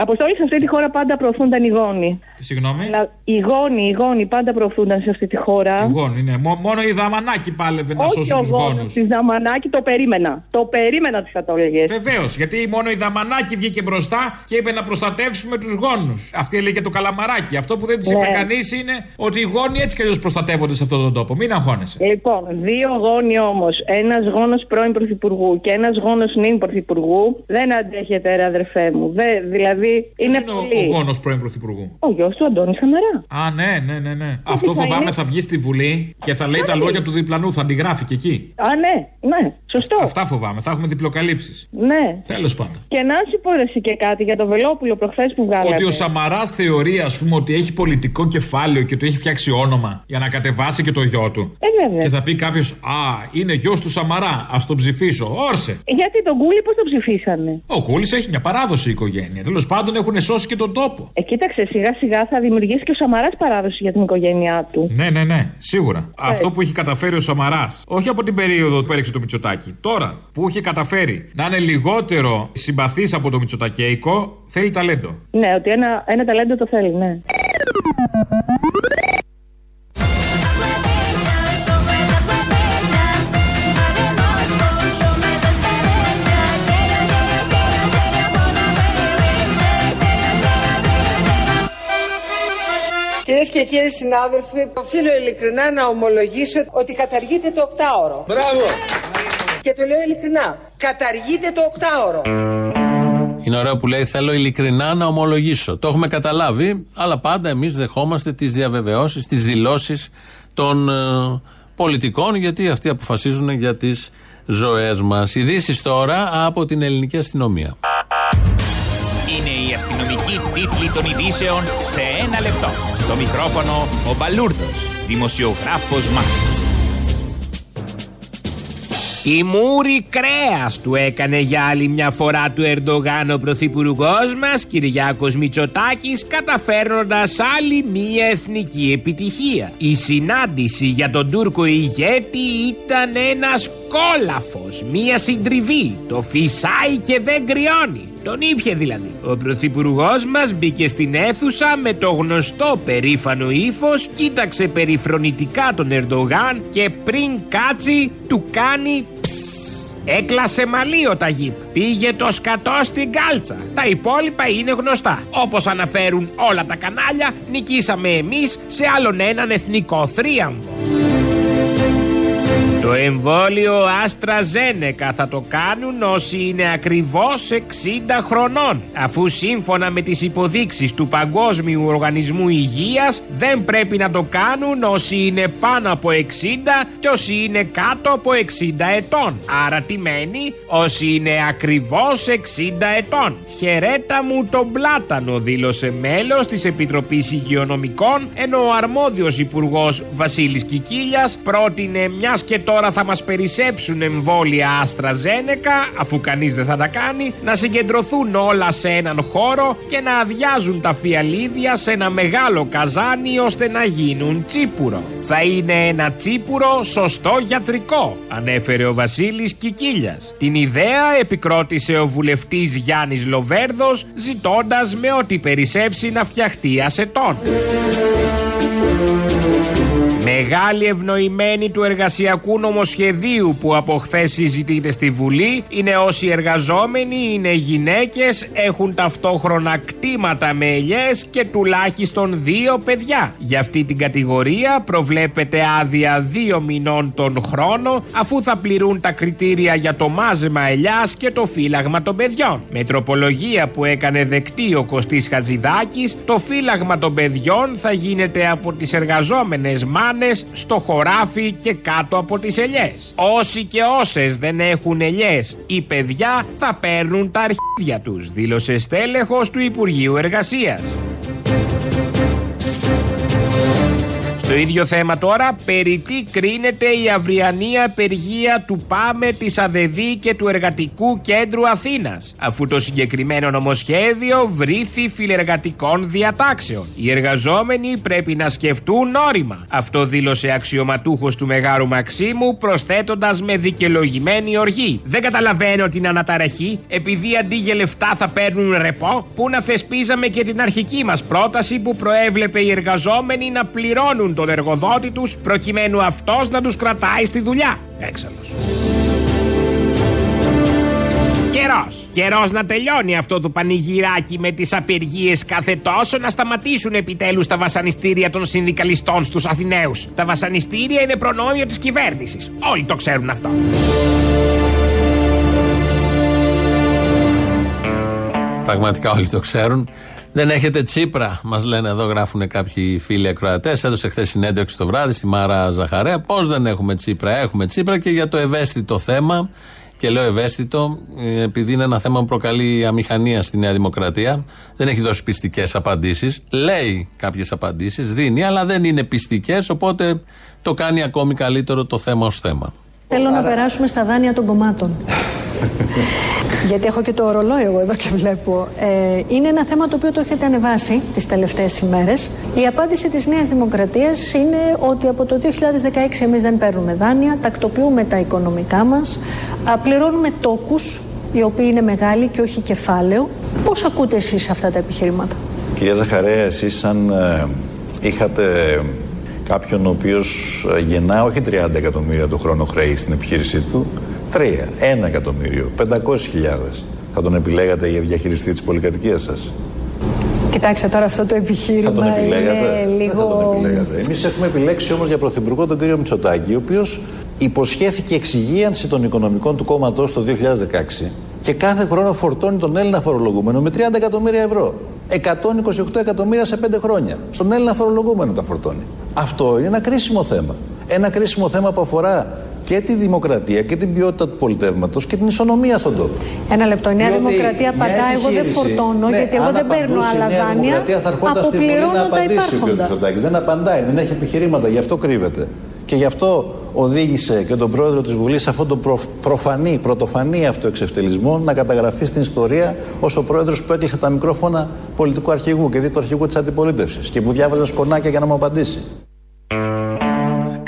Αποστολή σε αυτή τη χώρα πάντα προωθούνταν οι γόνοι. Συγγνώμη. Αλλά οι γόνοι, οι γόνοι πάντα προωθούνταν σε αυτή τη χώρα. Οι γόνοι, ναι. μόνο η Δαμανάκη πάλευε να σώσει τους γόνους. Τη Δαμανάκη το περίμενα. Το περίμενα ότι θα το έλεγε. Βεβαίως, γιατί μόνο η Δαμανάκη βγήκε μπροστά και είπε να προστατεύσουμε τους γόνους. Αυτή έλεγε το καλαμαράκι. Αυτό που δεν τη ναι. είπε κανείς είναι ότι οι γόνοι έτσι κι αλλιώς προστατεύονται σε αυτόν τον τόπο. Μην αγχώνεσαι. Λοιπόν, δύο γόνοι όμως, ένας γόνος πρώην πρωθυπουργού και ένας γόνος νυν πρωθυπουργού, δεν αντέχεται, ρε αδερφέ μου. Δε, δηλαδή είναι, είναι πολύ... ο, ο γόνος πρώην πρωθυπουργού; Ο γιο του Αντώνη Σαμαρά. Α, ναι, ναι, ναι. ναι. Αυτό φοβάμαι είναι... θα βγει στη Βουλή και θα λέει τα λόγια του διπλανού, θα αντιγράφει και εκεί. Α, ναι, ναι, σωστό. Αυτά φοβάμαι, θα έχουμε διπλοκαλύψεις. Ναι. Τέλος πάντων. Και να σου πω εσύ και κάτι για το Βελόπουλο προχθές που βγάλατε. Ότι ο Σαμαράς θεωρεί, ας πούμε, ότι έχει πολιτικό κεφάλαιο και ότι έχει φτιάξει όνομα για να κατεβάσει και το γιο του. Ε, βέβαια. Και θα πει κάποιος, Α, είναι γιος του Σαμαρά, ας τον ψηφίσω. Όρσε. Γιατί τον Κούλι πώς τον ψηφίσανε; Ο Κούλι έχει μια παράδοση η οικογένεια. Τέλος πάντων έχουν σώσει και τον τόπο. Ε, κοίταξε, σιγά σιγά θα δημιουργήσει και ο Σαμαράς παράδοση για την οικογένειά του. Ναι, ναι, ναι, σίγουρα. Αυτό που έχει καταφέρει ο Σαμαράς, όχι από την περίοδο που έριξε το Μητσοτάκι, τώρα που έχει καταφέρει να είναι λιγότερο συμπαθής από το Μητσοτακέικο, θέλει ταλέντο. Ναι, ότι ένα, ένα ταλέντο το θέλει, ναι. Και κύριοι συνάδελφοι, οφείλω ειλικρινά να ομολογήσω ότι καταργείται το οκτάωρο. Μπράβο! Και το λέω ειλικρινά. Καταργείται το οκτάωρο. Είναι ωραίο που λέει: Θέλω ειλικρινά να ομολογήσω. Το έχουμε καταλάβει, αλλά πάντα εμείς δεχόμαστε τις διαβεβαιώσεις, τις δηλώσεις των ε, πολιτικών, γιατί αυτοί αποφασίζουν για τις ζωές μας. Ειδήσεις τώρα από την ελληνική αστυνομία. Είναι η αστυνομική τίτλη των ειδήσεων σε ένα λεπτό. Στο μικρόφωνο ο Μπαλούρδος, δημοσιογράφος Μάρκος. Η μούρη κρέας του έκανε για άλλη μια φορά του Ερντογάν ο πρωθυπουργός μας, Κυριάκος Μητσοτάκης, καταφέρνοντας άλλη μια εθνική επιτυχία. Η συνάντηση για τον Τούρκο ηγέτη ήταν ένας κόλαφος, μια συντριβή. Το φυσάει και δεν κρυώνει. Τον ήπια δηλαδή. Ο πρωθυπουργός μας μπήκε στην αίθουσα με το γνωστό περήφανο ύφος, κοίταξε περιφρονητικά τον Ερντογάν και πριν κάτσει του κάνει ψ. Έκλασε μαλλί ο Ταγίπ. Πήγε το σκατό στην κάλτσα. Τα υπόλοιπα είναι γνωστά. Όπως αναφέρουν όλα τα κανάλια, νικήσαμε εμείς σε άλλον έναν εθνικό θρίαμβο. Το εμβόλιο Άστρα Ζένεκα θα το κάνουν όσοι είναι ακριβώς 60 χρονών αφού σύμφωνα με τις υποδείξεις του Παγκόσμιου Οργανισμού Υγείας δεν πρέπει να το κάνουν όσοι είναι πάνω από 60 και όσοι είναι κάτω από 60 ετών. Άρα τι μένει; Όσοι είναι ακριβώς 60 ετών. Χαιρέτα μου τον πλάτανο δήλωσε μέλος της Επιτροπής Υγειονομικών ενώ ο αρμόδιος υπουργός Βασίλης Κικίλιας πρότεινε μιας και τώρα θα μας περισσέψουν εμβόλια Άστρα Ζένεκα, αφού κανείς δεν θα τα κάνει, να συγκεντρωθούν όλα σε έναν χώρο και να αδειάζουν τα φιαλίδια σε ένα μεγάλο καζάνι ώστε να γίνουν τσίπουρο. Θα είναι ένα τσίπουρο σωστό γιατρικό, ανέφερε ο Βασίλης Κικίλιας. Την ιδέα επικρότησε ο βουλευτής Γιάννης Λοβέρδος, ζητώντας με ό,τι περισσέψει να φτιαχτεί ασετών. Μεγάλη ευνοημένη του εργασιακού νομοσχεδίου που από χθες συζητείται στη Βουλή είναι όσοι εργαζόμενοι είναι γυναίκες, έχουν ταυτόχρονα κτήματα με ελιές και τουλάχιστον δύο παιδιά. Για αυτή την κατηγορία προβλέπεται άδεια δύο μηνών τον χρόνο αφού θα πληρούν τα κριτήρια για το μάζεμα ελιάς και το φύλαγμα των παιδιών. Με τροπολογία που έκανε δεκτή ο Κωστής Χατζηδάκης, το φύλαγμα των παιδιών θα γίνεται από τις εργαζόμενες μάνες στο χωράφι και κάτω από τις ελιές. Όσοι και όσες δεν έχουν ελιές ή παιδιά θα παίρνουν τα αρχίδια τους, δήλωσε στέλεχος του Υπουργείου Εργασίας. Στο ίδιο θέμα τώρα, περί τι κρίνεται η αυριανή απεργία του ΠΑΜΕ, της ΑΔΕΔΗ και του Εργατικού Κέντρου Αθήνας, αφού το συγκεκριμένο νομοσχέδιο βρήθη φιλεργατικών διατάξεων. Οι εργαζόμενοι πρέπει να σκεφτούν όρημα. Αυτό δήλωσε αξιωματούχος του Μεγάρου Μαξίμου, προσθέτοντας με δικαιολογημένη οργή. Δεν καταλαβαίνω την αναταραχή, επειδή αντί για λεφτά θα παίρνουν ρεπό, που να θεσπίζαμε και την αρχική μας πρόταση που προέβλεπε οι εργαζόμενοι να πληρώνουν τον εργοδότη τους προκειμένου αυτός να τους κρατάει στη δουλειά. Έξαλλος. Καιρός. Καιρός να τελειώνει αυτό το πανηγυράκι με τις απεργίες κάθε τόσο να σταματήσουν επιτέλους τα βασανιστήρια των συνδικαλιστών στους Αθηναίους. Τα βασανιστήρια είναι προνόμιο της κυβέρνησης. Όλοι το ξέρουν αυτό. Πραγματικά όλοι το ξέρουν. Δεν έχετε τσίπρα, μας λένε εδώ, γράφουν κάποιοι φίλοι ακροατές. Έδωσε χθες συνέντευξη το βράδυ στη Μάρα Ζαχαρέα. Πώς δεν έχουμε τσίπρα, έχουμε τσίπρα και για το ευαίσθητο θέμα. Και λέω ευαίσθητο, επειδή είναι ένα θέμα που προκαλεί αμηχανία στη Νέα Δημοκρατία. Δεν έχει δώσει πιστικές απαντήσεις. Λέει κάποιες απαντήσεις, δίνει, αλλά δεν είναι πιστικές. Οπότε το κάνει ακόμη καλύτερο το θέμα ως θέμα. Θέλω να περάσουμε στα δάνεια των κομμάτων. Γιατί έχω και το ορολόι εγώ εδώ και βλέπω. Ε, είναι ένα θέμα το οποίο το έχετε ανεβάσει τις τελευταίες ημέρες. Η απάντηση της Νέας Δημοκρατίας είναι ότι από το 2016 εμείς δεν παίρνουμε δάνεια, τακτοποιούμε τα οικονομικά μας, πληρώνουμε τόκους, οι οποίοι είναι μεγάλοι και όχι κεφάλαιο. Πώς ακούτε εσείς αυτά τα επιχειρήματα; Κυρία Ζαχαρέα, εσείς σαν ε, είχατε κάποιον ο οποίος ε, γεννά όχι 30 εκατομμύρια το χρόνο χρέη στην επιχείρησή του, 3, 1 εκατομμύριο, 500 χιλιάδες. Θα τον επιλέγατε για διαχειριστή της πολυκατοικίας σας. Κοιτάξτε τώρα αυτό το Θα τον επιχείρημα επιλέγατε; είναι Δεν θα τον λίγο... επιλέγατε. Εμείς έχουμε επιλέξει όμως για πρωθυπουργό τον κύριο Μητσοτάκη, ο οποίος υποσχέθηκε εξυγίανση των οικονομικών του κόμματος το 2016 και κάθε χρόνο φορτώνει τον Έλληνα φορολογούμενο με 30 εκατομμύρια ευρώ. 128 εκατομμύρια σε 5 χρόνια. Στον Έλληνα φορολογούμενο τα φορτώνει. Αυτό είναι ένα κρίσιμο θέμα. Ένα κρίσιμο θέμα που αφορά και τη δημοκρατία και την ποιότητα του πολιτεύματος και την ισονομία στον τόπο. Ένα λεπτό. Η Νέα Διότι Δημοκρατία μια απαντά, εγώ δεν επιχείρηση- φορτώνω, Ναι, γιατί εγώ αν δεν παίρνω απαντούσε η άλλα Νέα δάνεια. Δημοκρατία θα ερχόταν στη Βουλή να Αποπληρώνω τα απαντήσει ο κ. υπάρχοντα. Μητσοτάκης. Δεν απαντάει, δεν έχει επιχειρήματα, γι' αυτό κρύβεται. Και γι' αυτό οδήγησε και τον πρόεδρο της Βουλής σε αυτό το προ, προφανή, πρωτοφανή αυτοεξευτελισμό να καταγραφεί στην ιστορία ως ο πρόεδρος που έκλεισε τα μικρόφωνα πολιτικού αρχηγού και δι του αρχηγού της αντιπολίτευσης και που διάβαζε σκονάκια για να μου απαντήσει.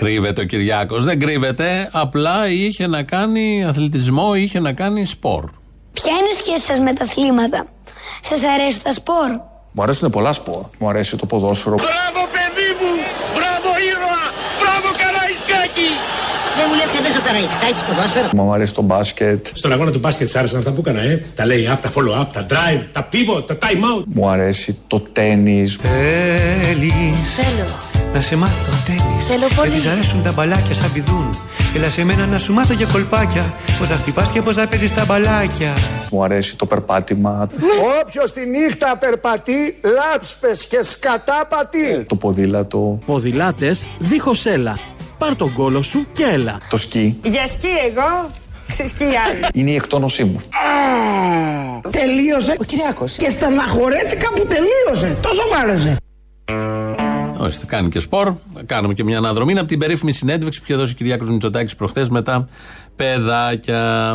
Κρύβεται ο Κυριάκος. Δεν κρύβεται. Απλά είχε να κάνει αθλητισμό, είχε να κάνει σπορ. Ποια είναι η σχέση σας με τα αθλήματα; Σας αρέσουν τα σπορ; Μου αρέσουν πολλά σπορ. Μου αρέσει το ποδόσφαιρο. Μπράβο παιδί μου! Μπράβο ήρωα! Μπράβο Καραϊσκάκη! Δεν μου λες εμείς ο Καραϊσκάκης ποδόσφαιρο. Μου αρέσει το μπάσκετ. Στον αγώνα του μπάσκετ σ' άρεσαν αυτά που έκανα, ε; Τα lay-up, τα follow-up, τα drive, τα pivot, τα time out. Μου αρέσει το τέννις. Θέλεις Θέλω. Να σε μάθω τένις Θέλω πολύ. Δεν της αρέσουν τα μπαλάκια σαν πηδούν Έλα σε μένα να σου μάθω για κολπάκια Πώς θα χτυπάς και πώς θα παίζεις τα μπαλάκια Μου αρέσει το περπάτημα. Όποιος τη νύχτα περπατεί, λάψπες και σκατά πατεί. Το ποδήλατο. Ποδηλάτες δίχως έλα. Πάρ τον κόλο σου και έλα. Το σκι. Για σκι εγώ, σε σκι άλλη. Είναι η εκτόνωσή μου. Τελείωσε ο Κυριάκος. Και στεναχωρέθηκα που τελείωσε. Τόσο μ' άρεσε. Ορίστε, κάνει και σπορ. Κάνουμε και μια αναδρομή. Είναι από την περίφημη συνέντευξη που είχε δώσει ο Κυριάκο Μητσοτάκη προχθές με τα παιδάκια.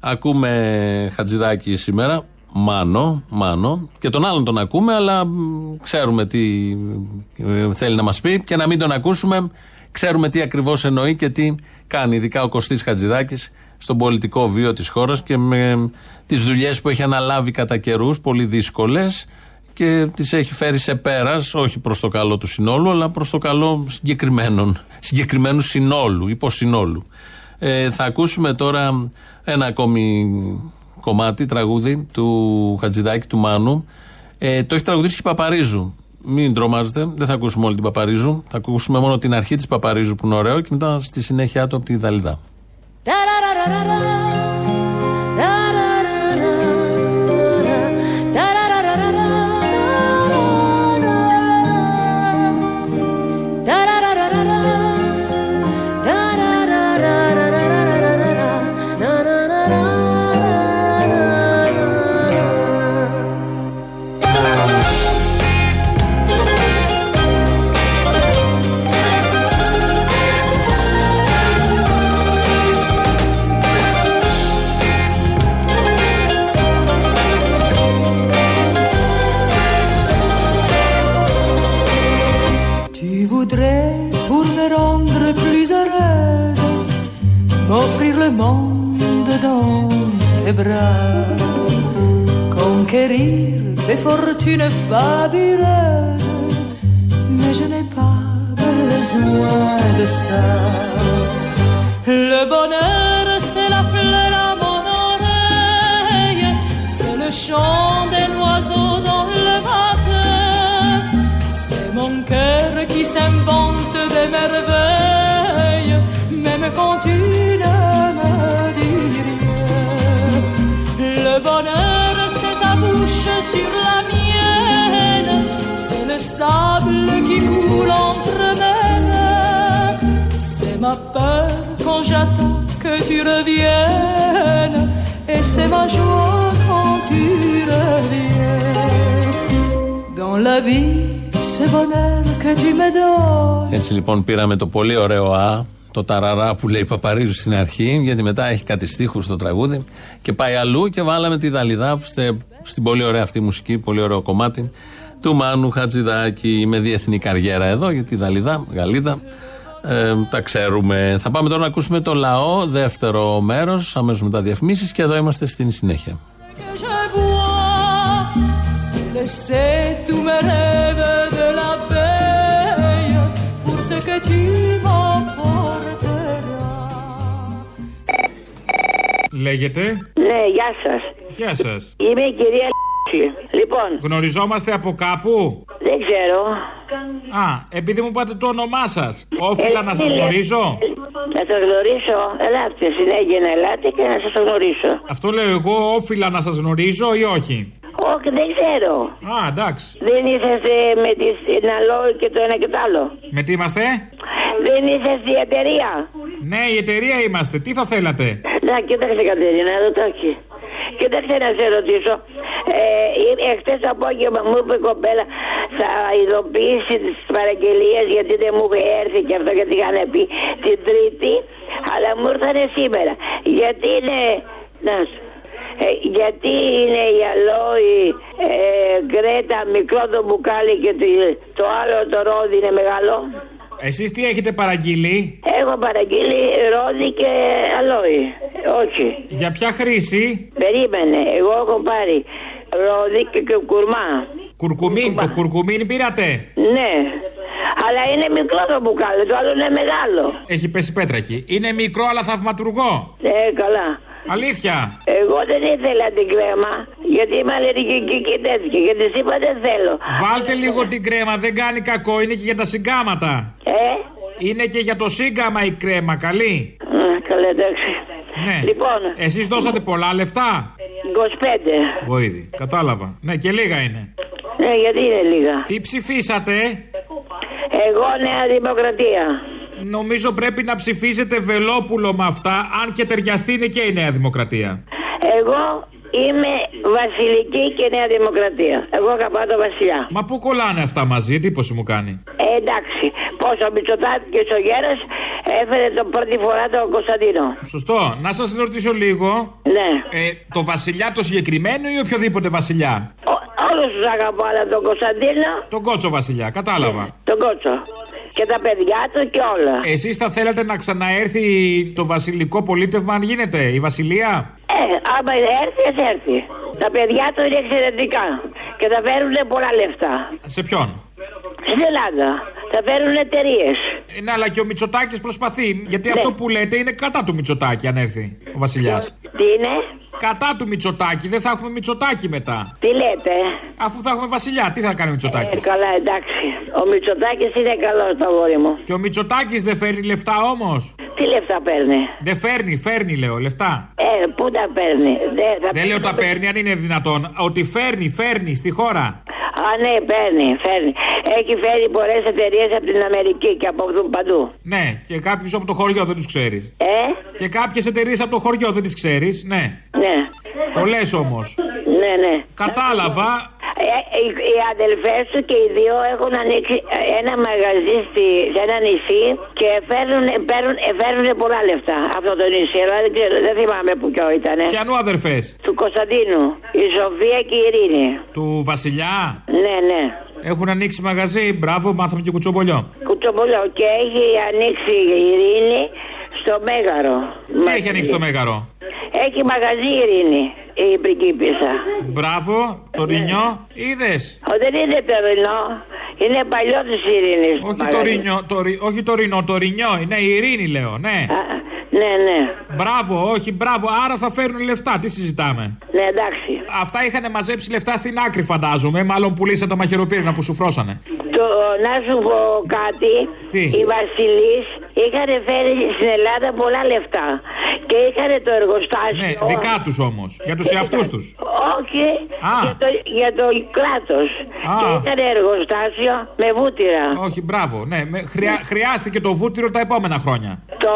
Ακούμε Χατζηδάκη σήμερα. Μάνο, Μάνο. Και τον άλλον τον ακούμε, αλλά μ, ξέρουμε τι ε, θέλει να μας πει. Και να μην τον ακούσουμε, ξέρουμε τι ακριβώς εννοεί και τι κάνει. Ειδικά ο Κωστής Χατζηδάκης στον πολιτικό βίο της χώρας και με τις δουλειές που έχει αναλάβει κατά καιρούς, πολύ δύσκολες και τις έχει φέρει σε πέρας, όχι προς το καλό του συνόλου, αλλά προς το καλό συγκεκριμένων, συγκεκριμένου συνόλου, υποσυνόλου. Ε, θα ακούσουμε τώρα ένα ακόμη κομμάτι, τραγούδι του Χατζηδάκη, του Μάνου. Ε, το έχει τραγουδήσει και η Παπαρίζου. Μην τρομάζετε, δεν θα ακούσουμε όλη την Παπαρίζου. Θα ακούσουμε μόνο την αρχή της Παπαρίζου που είναι ωραίο και μετά στη συνέχεια του από τη Δαλιδά. Des fortunes fabuleuses Mais je n'ai pas besoin de ça sable qui coule entre mes mains. C'est ma peur quand j'attends que tu reviennes. Et c'est ma joie quand tu reviens. Dans la vie, ce bonheur que tu me donnes. Έτσι λοιπόν πήραμε το πολύ ωραίο Α, το ταραρά που λέει Παπαρίζου στην αρχή, γιατί μετά έχει κάτι στίχους στο τραγούδι και πάει αλλού και βάλαμε τη Δαλιδά στε- στην πολύ ωραία αυτή μουσική, πολύ ωραίο κομμάτι του Μάνου Χατζηδάκη με διεθνή καριέρα εδώ, γιατί η Δαλιδά, Γαλλίδα, ε, τα ξέρουμε. Θα πάμε τώρα να ακούσουμε το λαό, δεύτερο μέρος, αμέσως μετά διαφημίσεις και εδώ είμαστε στην συνέχεια. que je vois, c'est laisser tous mes rêves de la veille pour ce que tu m'apporteras. Λέγεται; Ναι, γεια σας. Γεια σας. Είμαι η κυρία Λ***. Λοιπόν. Γνωριζόμαστε από κάπου; Δεν ξέρω. Α, επειδή μου πάτε το όνομά σας. Όφιλα να σας Ε, γνωρίζω; Να σας γνωρίσω. Ελάτε συνέχεια να ελάτε και να σας γνωρίσω. Αυτό λέω εγώ, όφιλα να σας γνωρίζω ή όχι; Όχι, δεν ξέρω. Α, εντάξει. Δεν είσαστε με τη Ναλόη και το ένα και το άλλο. Με τι είμαστε; Δεν είσαστε η εταιρεία. Ναι, η εταιρεία είμαστε. Τι θα θέλατε; Να, κοίταξε Κατερίνα, εδώ το έχει. Κοίταξε να σε ρωτήσω. Ε, Εχθές το απόγευμα μου είπε η κοπέλα θα ειδοποιήσει τις παραγγελίες γιατί δεν μου είχε έρθει και αυτό γιατί είχαν πει την Τρίτη, αλλά μου ήρθανε σήμερα. Γιατί είναι. Να σου. Ε, γιατί είναι η αλόη ε, γκρέτα μικρό το μπουκάλι και το, το άλλο το ρόδι είναι μεγάλο; Εσείς τι έχετε παραγγείλει; Έχω παραγγείλει ρόδι και αλόη. Όχι. Για ποια χρήση; Περίμενε. Εγώ έχω πάρει ρόδι και, και κουρμά. Κουρκουμίν, το κουρκουμίν πήρατε; Ναι. Αλλά είναι μικρό το μπουκάλι, το άλλο είναι μεγάλο. Έχει πέσει πέτρα εκεί. Είναι μικρό αλλά θαυματουργό. Ε, καλά. Αλήθεια. Εγώ δεν ήθελα την κρέμα, γιατί είμαι αλλεργική και τέτοια. Και της είπα δεν θέλω. Βάλτε λίγο την κρέμα, δεν κάνει κακό, είναι και για τα συγκάματα. Ε; Είναι και για το σύγκαμα η κρέμα, καλή. Α, καλά, εντάξει. Ναι. Λοιπόν. Εσείς δώσατε πολλά λεφτά; 25. Βοήθη, κατάλαβα. Ναι, και λίγα είναι. Ναι, γιατί είναι λίγα. Τι ψηφίσατε; Εγώ Νέα Δημοκρατία. Νομίζω πρέπει να ψηφίσετε Βελόπουλο με αυτά, αν και ταιριαστεί είναι και η Νέα Δημοκρατία. Εγώ είμαι Βασιλική και Νέα Δημοκρατία. Εγώ αγαπάω το Βασιλιά. Μα πού κολλάνε αυτά μαζί, εντύπωση μου κάνει. Ε, εντάξει. Πόσο Μητσοτάκη ο Γέρας έφερε τον πρώτη φορά τον Κωνσταντίνο. Σωστό. Να σας ρωτήσω λίγο. Ναι. Ε, το βασιλιά το συγκεκριμένο ή οποιοδήποτε βασιλιά; Όλους τους αγαπώ, αλλά τον Κωνσταντίνο, Τον κότσο βασιλιά, κατάλαβα. τον Κότσο. Και τα παιδιά του και όλα. Εσείς θα θέλατε να ξαναέρθει το βασιλικό πολίτευμα, αν γίνεται, η βασιλεία; Ε, άμα έρθει, ας έρθει. Τα παιδιά του είναι εξαιρετικά. Και θα φέρουν πολλά λεφτά. Σε ποιον; Στην Ελλάδα. Θα φέρουν εταιρείες. Ε, ναι, αλλά και ο Μητσοτάκης προσπαθεί. Γιατί αυτό που λέτε είναι κατά του Μητσοτάκη, αν έρθει ο βασιλιάς. Τι είναι; Κατά του Μητσοτάκη, δεν θα έχουμε Μητσοτάκη μετά. Τι λέτε; Αφού θα έχουμε βασιλιά, τι θα κάνει ο Μητσοτάκης; Ε, καλά, εντάξει. Ο Μητσοτάκης είναι καλός το αγόρι μου. Και ο Μητσοτάκης δεν φέρνει λεφτά όμως; Τι λεφτά παίρνει; Δεν φέρνει, φέρνει λέω λεφτά. Ε, πού τα παίρνει; Δεν, θα Δεν λέω τα παίρνει αν είναι δυνατόν. Ότι φέρνει, φέρνει στη χώρα. Α, ναι, παίρνει, φέρνει. Έχει φέρει πολλές εταιρείες από την Αμερική και από παντού. Ναι, και κάποιους από το χωριό δεν τους ξέρεις. Ε; Και κάποιες εταιρείες από το χωριό δεν τις ξέρεις. Ναι. Ναι. Πολλές όμως. Ναι, ναι. Κατάλαβα. Ε, οι, οι αδελφές του και οι δύο έχουν ανοίξει ένα μαγαζί στη, σε ένα νησί και φέρνουν, παίρνουν, ε, φέρνουν πολλά λεφτά αυτό το νησί. Αλλά δεν, ξέρω, δεν θυμάμαι που ποιο ήταν. Ποιανού αδερφές; Του Κωνσταντίνου. Η Σοφία και η Ειρήνη. Του Βασιλιά; Ναι, ναι. Έχουν ανοίξει μαγαζί. Μπράβο, μάθαμε και κουτσομπολιό. Κουτσομπολιό. Και έχει ανοίξει η Ειρήνη στο Μέγαρο. Τι έχει ανοίξει το μέγαρο; Έχει μαγαζί η Ειρήνη, η πριγκίπισσα. Μπράβο, το ρινιό. Είδες; Ο, δεν είναι το ρινό. Είναι παλιό της Ειρήνης. Όχι το ρινιό, το, ρι- όχι το ρινό, το ρινιό. Ναι, η ειρήνη λέω, ναι. Ναι, ναι. Μπράβο, όχι, μπράβο. Άρα θα φέρουν λεφτά. Τι συζητάμε; Ναι, εντάξει. Αυτά είχαν μαζέψει λεφτά στην άκρη, φαντάζομαι. Μάλλον πουλήσαν τα μαχαιροπύρνα που σου φρώσανε. Το, να σου πω κάτι. Τι; Οι Βασιλεί είχαν φέρει στην Ελλάδα πολλά λεφτά. Και είχαν το εργοστάσιο. Ναι, δικά τους όμως. Για τους εαυτούς τους. Όχι, Α. για το, για το κράτος. Α. Και είχαν εργοστάσιο με βούτυρα. Όχι, μπράβο. Ναι, με, χρειά, χρειάστηκε το βούτυρο τα επόμενα χρόνια. Το,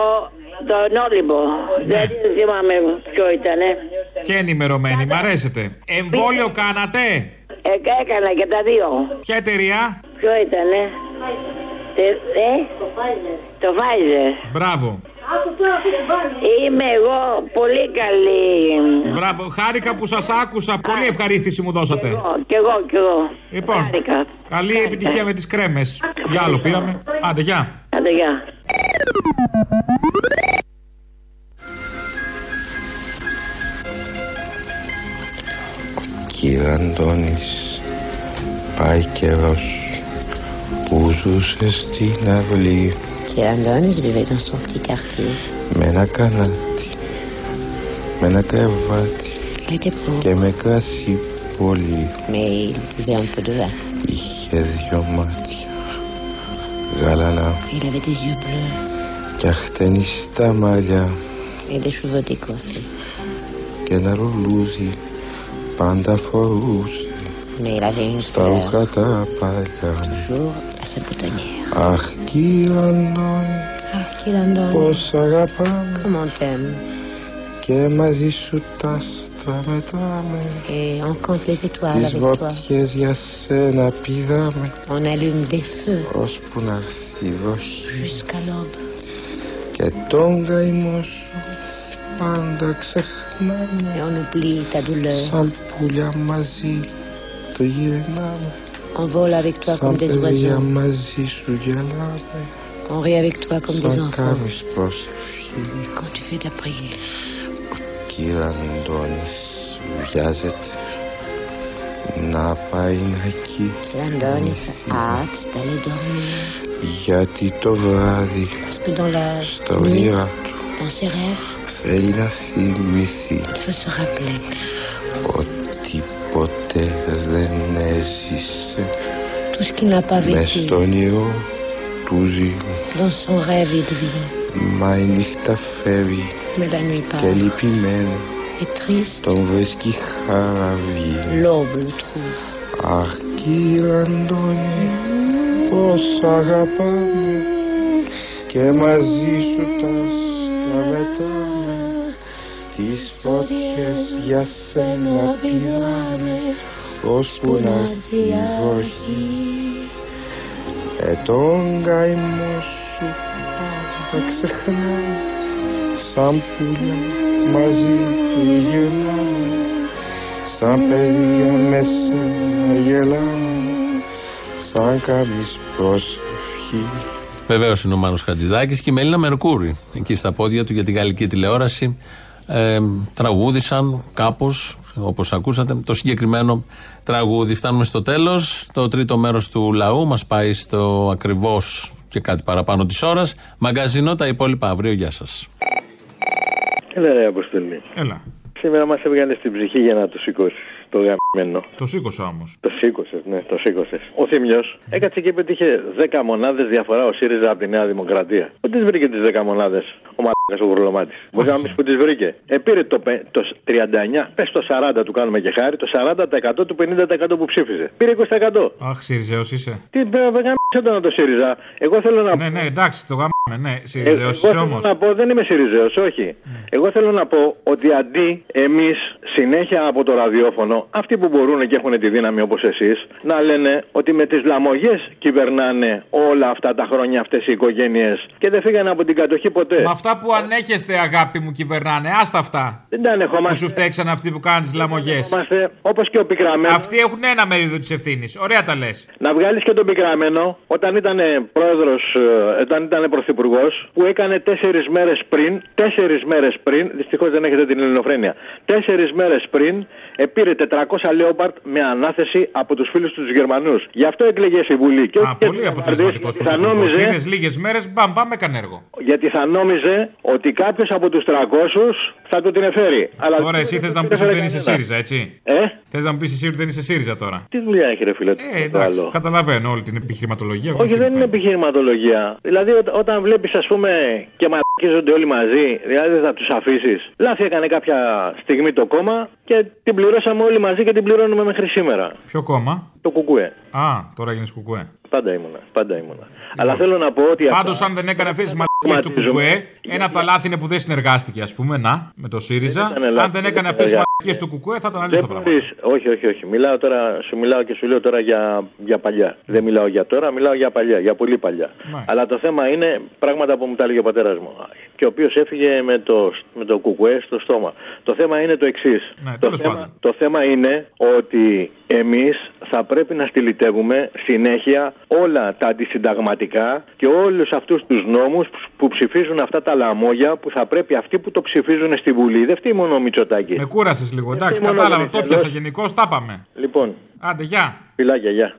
το Νόλυμπο. Ναι. Δεν θυμάμαι ποιο ήταν. Και ενημερωμένοι, μ' αρέσετε. Εμβόλιο κάνατε; Ε, έκανα και τα δύο. Ποια εταιρεία; Ποιο ήταν, ε; ε; Το Pfizer. Μπράβο. Είμαι εγώ πολύ καλή. Μπράβο. Χάρηκα που σας άκουσα. Πολύ ευχαρίστηση μου δώσατε. Κι εγώ, κι εγώ. Λοιπόν, Χάρηκα. καλή επιτυχία με τις κρέμες. Για άλλο πήραμε. Άντε, γεια. Άντε, γεια. Κύριε Αντώνης, πάει καιρός που ζούσες στην αυλή dans son petit quartier. Il était pauvre. Mais il buvait un peu de vin. Il avait des yeux bleus. Et des cheveux décoiffés. Mais il avait une star toujours à sa boutonnière. Αχ, κύριε Αντώνη, Ah, qu'il en donne. πώς αγαπάμε Comment t'aimes και μαζί σου τα άστρα μετράμε. Et on compte les étoiles Τις avec toi. βότιες για σένα πηδάμε On allume des feux ώσπου να έρθει η βροχή jusqu'à l'aube. και τον καημό σου πάντα ξεχνάμε Et on oublie ta douleur. σαν πουλιά μαζί το γυρνάμε On vole avec toi σαν comme des παιδιά oiseaux. μαζί σου γελάμε On rit avec toi comme des σαν enfants. κάνεις προσευχή Quand tu fais ta prière. Κύριε Αντώνης βιάζεται να πάει να εκεί L'Andonis a hâte d'aller dormir. γιατί το βράδυ Parce que dans la στα nuit, όνειρά του dans ses rêves, θέλει να θυμηθεί il faut se rappeler ότι ποτέ δεν έζησε tout ce qu'il n'a pas μες vécu. στο όνειρο του ζει Dans son rêve, il devient. μα η νύχτα φεύγει Mais la nuit και part. λυπημένο Et triste, τον βρίσκει χαραβή l'aube le trouve. Αχ κύριε Αντώνη πως αγαπάμε και μαζί σου τα σκαβετάμε τις φωτιές για σένα πηδάνε ώσπου να έρθει η βροχή Ε τον καημό σου πάντα ξεχνάμε σαν πουλιά μαζί του γυρνάμε σαν παιδιά με σένα γελάμε σαν κάνεις προσευχή Βεβαίως είναι ο Μάνος Χατζηδάκης και η Μελίνα Μερκούρη. Εκεί στα πόδια του για την γαλλική τηλεόραση. Ε, τραγούδησαν κάπως, όπως ακούσατε, το συγκεκριμένο τραγούδι. Φτάνουμε στο τέλος. Το τρίτο μέρος του λαού μας πάει στο ακριβώς και κάτι παραπάνω της ώρας. Μαγκαζινό τα υπόλοιπα αύριο. Γεια σας. Έλα ρε Αποστολή. Έλα. Σήμερα μας έβγαλες στην ψυχή για να το σηκώσεις το γαμμένο. Το σήκωσα όμως. Το σήκωσες, ναι, το σήκωσες. Ο Θήμιος έκατσε και πετύχε 10 μονάδες διαφορά ο ΣΥΡΙΖΑ από τη Νέα Δημοκρατία. Πού τι βρήκε τις 10 μονάδες ο μαλάκα ο γουρλωμάτη. Μπορεί να πει που τις βρήκε. Ε, πήρε το, πε- το 39, πες το 40 του κάνουμε και χάρη, το 40% του 50% που ψήφιζε. Πήρε 20%. Αχ, Σιριζέος είσαι. Τι πρέπει να το το ΣΥΡΙΖΑ; Εγώ θέλω να Ναι, ναι, εντάξει, το γαμάμε, ναι, Εγώ Σιριζέο είσαι θέλω όμως. να πω, δεν είμαι Σιριζέο, όχι. Εγώ θέλω να πω ότι αντί εμείς συνέχεια από το ραδιόφωνο, αυτοί που μπορούν και έχουν τη δύναμη όπως εσείς, να λένε ότι με τις λαμογές κυβερνάνε όλα αυτά τα χρόνια αυτές οι οικογένειες και δεν φύγανε από την κατοχή ποτέ. Με αυτά που ανέχεστε, αγάπη μου, κυβερνάνε. Άστα αυτά. Δεν τα ανεχόμαστε. Που σου φταίξαν αυτοί που κάνουν τις λαμογές. Όπως και ο πικραμένος. Αυτοί έχουν ένα μερίδιο της ευθύνης. Ωραία τα λες. Να βγάλεις και τον πικραμένο όταν ήταν πρόεδρος, όταν ήταν πρωθυπουργός, που έκανε τέσσερις μέρες πριν, τέσσερις μέρες πριν, δυστυχώς δεν έχετε την ελληνοφρένεια, τέσσερις μέρες πριν επήρε 400 λέοπαρτ με ανάθεση από τους φίλους τους Γερμανούς. Γι' αυτό εκλεγε στη Βουλή. Και όχι Α, και πολύ στους αποτελεσματικός Βαρδίες, γιατί θα νόμιζε, Είδες λίγες μέρες, μπαμ, πάμε έκανε έργο. γιατί θα νόμιζε ότι κάποιος από τους 300 θα του την εφέρει. Αλλά Τώρα εσύ θες να μου πεις ότι δεν είσαι ΣΥΡΙΖΑ, έτσι; Ε; Θες να μου πεις εσύ ότι δεν είσαι ΣΥΡΙΖΑ τώρα; Τι δουλειά έχει, ρε φίλε, το Ε, εντάξει, άλλο. καταλαβαίνω όλη την επιχειρηματολογία. Όχι, δεν είναι επιχειρηματολογία. Δηλαδή, ό- όταν βλέπεις, ας πούμε, και μαλακίζονται όλοι μαζί, δηλαδή δεν θα τους αφήσεις. Λάθη έκανε κάποια στιγμή το κόμμα και την πληρώσαμε όλοι μαζί και την πληρώνουμε μέχρι σήμερα. Ποιο κόμμα; Το κουκουέ. Α, τώρα έγινε κουκουέ. Πάντα ήμουνα. Πάντα ήμουνα. Αλλά θέλω να πω ότι. Πάντως, αυτά- αν δεν έκανε αυτές τις μαλακίες του Κομματίζομαι. κουκουέ, ένα από τα λάθη είναι που δεν συνεργάστηκε, ας πούμε, να, με το ΣΥΡΙΖΑ. Δεν ήταν λάθη, Αν δεν δεν έκανε ήταν αυτές τις λάθη. μαλακίες του κουκουέ, θα ήταν αλλιώ Δεν το πράγμα. μπορείς- Όχι, όχι, όχι. Μιλάω τώρα, σου μιλάω και σου λέω τώρα για, για παλιά. Δεν μιλάω για τώρα, μιλάω για παλιά, για πολύ παλιά. Μάλιστα. Αλλά το θέμα είναι πράγματα που μου τα έλεγε ο πατέρας μου. Και ο οποίος έφυγε με το, με το κουκουέ στο στόμα. Το θέμα είναι το εξής. Ναι, το, τέλος θέμα, πάντων. το θέμα είναι ότι εμείς θα πρέπει να στυλιτεύουμε συνέχεια όλα τα αντισυνταγματικά και όλους αυτούς τους νόμους που ψηφίζουν αυτά τα λαμόγια που θα πρέπει αυτοί που το ψηφίζουν στη Βουλή. Δεν φταίει μόνο ο Μητσοτάκη. Με κούρασες λίγο, εντάξει, μόνο κατάλαβα. Το Βενιζέλος. πιάσα γενικώς, τα πάμε. Λοιπόν, Άντε, γεια. φιλάκια, γεια.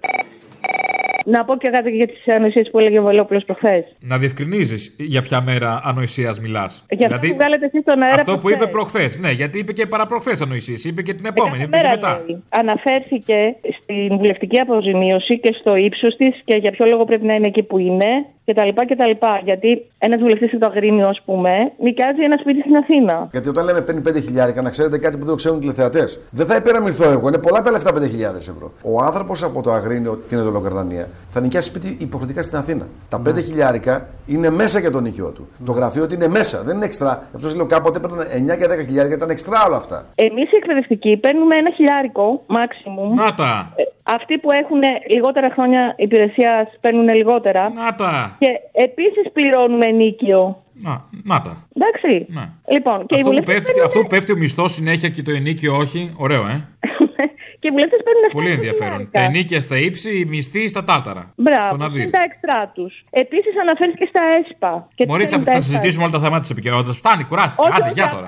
Να πω και κάτι για τις ανοησίες που έλεγε ο Βελόπουλο προχθές. Να διευκρινίζεις για ποια μέρα ανοησίας μιλάς. Για αυτό που βγάλετε εσείς στον αέρα. Αυτό που προχθές. είπε προχθές. Ναι, γιατί είπε και παραπροχθές ανοησίες. Είπε και την επόμενη, είπε και Μέρα, μετά. λέει. Αναφέρθηκε στην βουλευτική αποζημίωση και στο ύψος της και για ποιο λόγο πρέπει να είναι εκεί που είναι κτλ. κτλ. Γιατί ένας βουλευτής από το Αγρίνιο, ας πούμε, νοικιάζει ένα σπίτι στην Αθήνα. Γιατί όταν λέμε παίρνει 5 χιλιάρικα, να ξέρετε κάτι που δεν το ξέρουν οι τηλεθεατές. Δεν θα υπεραμεινθώ εγώ, είναι πολλά τα λεφτά 5.000 ευρώ. Ο άνθρωπος από το Αγρίνιο, την Εδωλοκαρδανία, θα νοικιάσει σπίτι υποχρεωτικά στην Αθήνα. Τα 5 χιλιάρικα είναι μέσα για το νοικιό του. Το γραφείο του είναι μέσα, δεν είναι εξτρά. Αυτό λέω κάποτε έπαιρναν 9 και 10 χιλιάρικα, ήταν εξτρά όλα αυτά. Εμείς οι εκπαιδευτικοί παίρνουμε ένα χιλιάρικο, maximum. Να τα. Ε, Αυτοί που έχουν λιγότερα χρόνια υπηρεσίας παίρνουν λιγότερα. Να τα. Και επίσης πληρώνουμε νίκιο. Να, να τα. Εντάξει. Ναι. Λοιπόν, και οι Αυτό που, βουλευτές πέφτει, αυτό που πέφτει ο μισθός συνέχεια και το ενίκιο όχι. Ωραίο, ε. και οι βουλευτές παίρνουν Πολύ ενδιαφέρον. Τα ενίκια στα ύψη, οι μισθοί στα τάρταρα. Στο Μπράβο, ναδύρι. είναι τα εξτρά τους. Επίσης αναφέρθηκε στα ΕΣΠΑ. Και τι Μωρή, θα, κάνουν τα θα ΕΣΠΑ. συζητήσουμε όλα τα θέματα της επικαιρότητας. Φτάνει, κουράστηκε. Όχι, Άντε, όχι, για α- τώρα.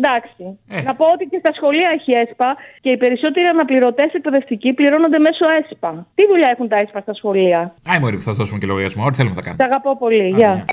Ε, ε, Εντάξει. Ε. Να πω ότι και στα σχολεία έχει ΕΣΠΑ και οι περισσότεροι αναπληρωτές εκπαιδευτικοί πληρώνονται μέσω ΕΣΠΑ. Τι δουλειά έχουν τα ΕΣΠΑ στα σχολεία; Άι, Μωρή, που θα σας δώσουμε και λογαριασμό. Ό,τι θέλουμε θα κάνουμε. Τα αγαπώ πολύ. Γεια.